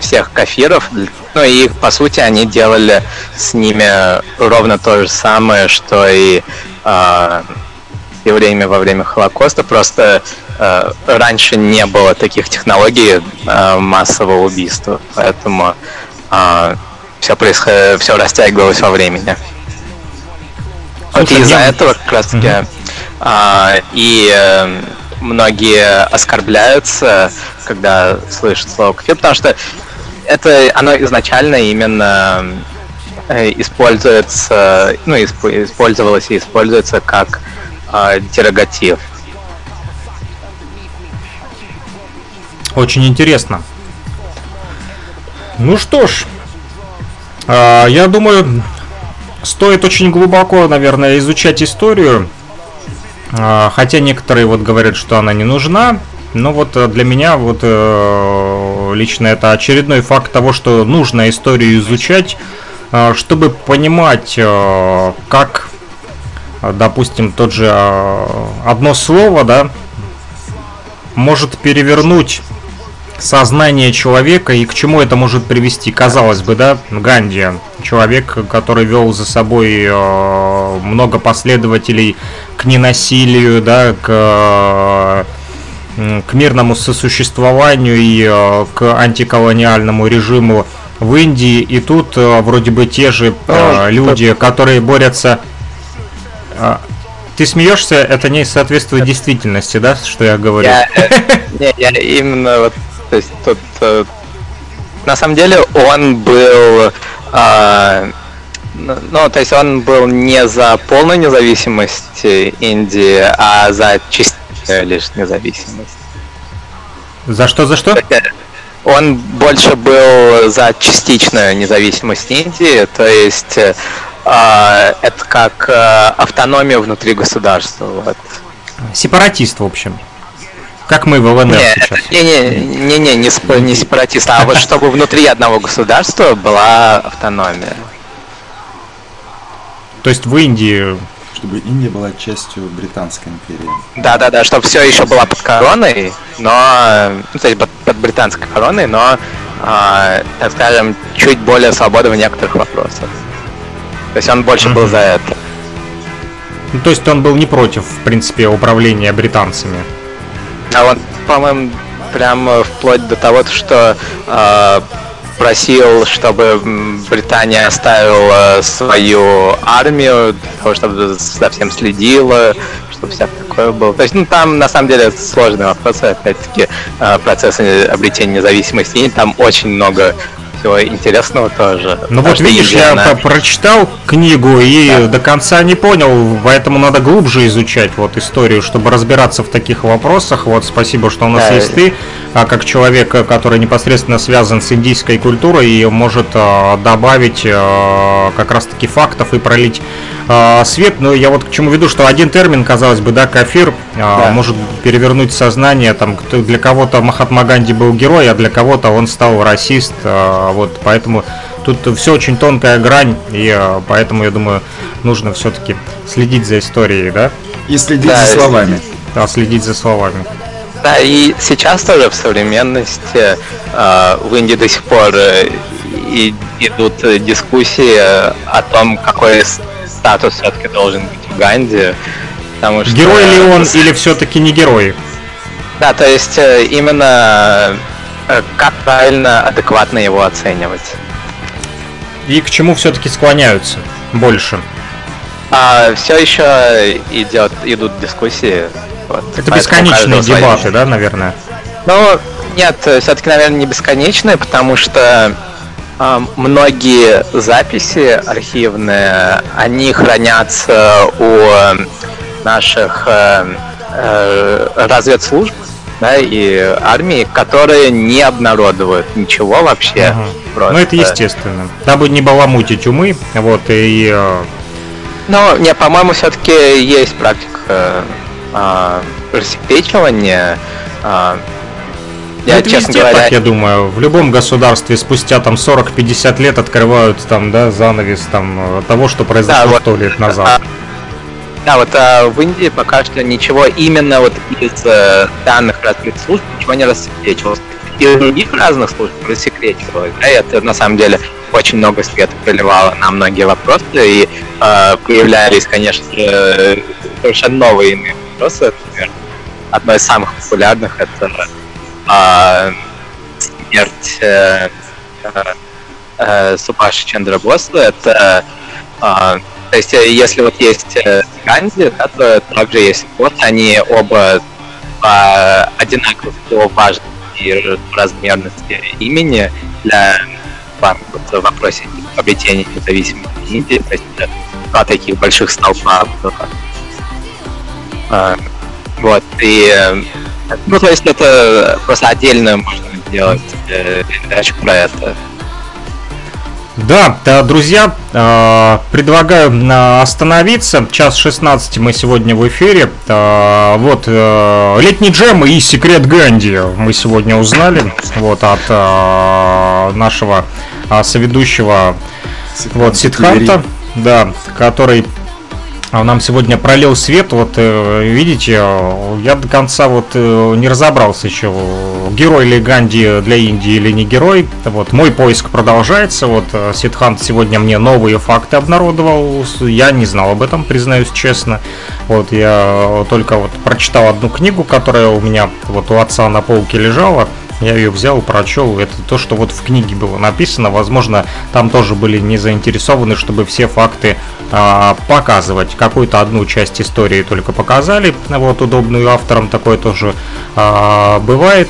всех кафиров. Ну и по сути они делали с ними ровно то же самое, что и э, евреями во время Холокоста. Просто э, раньше не было таких технологий э, массового убийства, поэтому э, все происходило, все растягивалось во времени. Вот из-за этого как раз таки mm-hmm. э, и э, многие оскорбляются, когда слышат слово кафир, потому что это оно изначально именно э, используется, ну, использовалось и используется как э, дерогатив. Очень интересно. Ну что ж, э, я думаю, стоит очень глубоко, наверное, изучать историю хотя некоторые вот говорят, что она не нужна. Но вот э, для меня вот э, лично это очередной факт того, что нужно историю изучать, э, чтобы понимать, как, допустим, тот же одно слово, да, может перевернуть сознание человека и к чему это может привести. Казалось бы, да, Ганди, человек, который вел за собой много последователей к ненасилию, да, к к мирному сосуществованию и э, к антиколониальному режиму в Индии. И тут э, вроде бы те же э, люди, которые борются... Ты смеешься, это не соответствует действительности, да, что я говорю? Я, не, я именно вот, то есть тут, на самом деле он был ну, то есть он был не за полную независимость Индии, а за частичную лишь независимость. За что, за что? Он больше был за частичную независимость Индии, то есть э, это как э, автономия внутри государства. Вот. Сепаратист, в общем. Как мы в ЛНР не, сейчас. Не, не, не, не, не, сепаратист, а вот чтобы внутри одного государства была автономия. То есть в Индии... Чтобы Индия была частью Британской империи. Да, да, да, чтобы все еще была под короной, но ну, то есть под, под британской короной, но, э, так скажем, чуть более свободно в некоторых вопросах. То есть он больше mm-hmm. был за это. Ну, то есть он был не против, в принципе, управления британцами. А вот, по-моему, прям вплоть до того, что э, просил, чтобы Британия оставила свою армию, для того, чтобы за всем следила, чтобы вся такое было. То есть, ну, там, на самом деле, сложные вопросы, опять-таки, э, процесс обретения независимости, и там очень много всего интересного тоже. Ну вот видишь, я едино... прочитал книгу и да. до конца не понял, поэтому надо глубже изучать вот историю, чтобы разбираться в таких вопросах. Вот спасибо, что у нас да. есть ты, как человек, который непосредственно связан с индийской культурой и может а, добавить а, как раз-таки фактов и пролить а, свет. Но я вот к чему веду, что один термин, казалось бы, да, кафир, а, да. может перевернуть сознание. Там для кого-то Махатма Ганди был герой, а для кого-то он стал расист. А, вот поэтому тут все очень тонкая грань, и а, поэтому я думаю, нужно все-таки следить за историей, да? И следить да, за словами. Да, следить за словами. Да, и сейчас тоже в современности э, в Индии до сих пор э, и, идут дискуссии о том, какой статус все-таки должен быть в Ганди. Потому что... Герой ли он или все-таки не герой? Да, то есть э, именно э, как правильно, адекватно его оценивать. И к чему все-таки склоняются больше? А, все еще идет, идут дискуссии. Вот, Это бесконечные дебаты, да, наверное? Ну, нет, все-таки, наверное, не бесконечные, потому что э, многие записи архивные, они хранятся у наших э, э, разведслужб да, и армии, которые не обнародуют ничего вообще. Просто. Ну это естественно. Дабы не баламутить умы, вот и. Э... Ну, не, по-моему, все-таки есть практика э, рассекречивания. Э, я, ну, это честно говоря... так, я думаю. В любом государстве спустя там 40-50 лет открывают там, да, занавес там того, что произошло да, вот, 100 лет назад. А, да, вот а, в Индии пока что ничего именно вот из э, данных служб ничего не рассекречивалось. Из других разных служб рассекречивалось. Да, и это на самом деле очень много света проливало на многие вопросы, и э, появлялись, конечно совершенно новые иные вопросы. Например, одно из самых популярных это э, смерть э, э, Субаши Чандра Босла. Это э, то есть, э, если вот есть э, Ганди, да, то также есть вот они оба по одинаково по важности и размерности имени для вот, в вопросе обретения независимости Индии. То есть, два таких больших столпа. А, вот, и ну, то есть это просто отдельно можно сделать передачу про это. Да, друзья, а, предлагаю остановиться. Час 16 мы сегодня в эфире. Вот, э, летний джем и секрет Ганди мы сегодня узнали. Вот, от нашего соведущего вот, Сидханта, да, который нам сегодня пролил свет, вот э, видите, я до конца вот э, не разобрался еще, герой ли Ганди для Индии или не герой. Вот мой поиск продолжается, вот э, Сидхант сегодня мне новые факты обнародовал, я не знал об этом, признаюсь честно. Вот я только вот прочитал одну книгу, которая у меня вот у отца на полке лежала, я ее взял, прочел. Это то, что вот в книге было написано. Возможно, там тоже были не заинтересованы, чтобы все факты а, показывать. Какую-то одну часть истории только показали. Вот удобную авторам такое тоже а, бывает.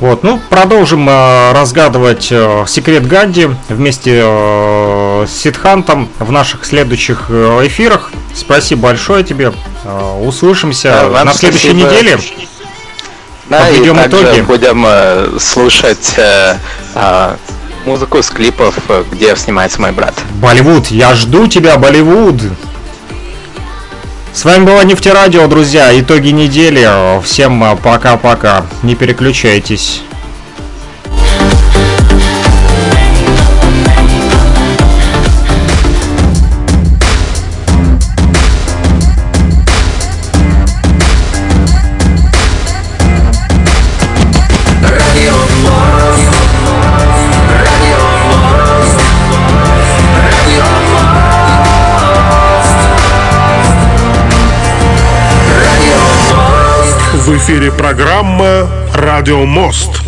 Вот, ну, продолжим а, разгадывать а, секрет Ганди вместе а, с Сидхантом в наших следующих а, эфирах. Спасибо большое тебе. А, услышимся да, на следующей спасибо. неделе. Да, Подведем и итоги. будем э, слушать э, э, музыку с клипов, э, где снимается мой брат. Болливуд, я жду тебя, Болливуд! С вами было Нефтерадио, друзья. Итоги недели. Всем э, пока-пока. Не переключайтесь. В эфире программа «Радио Мост».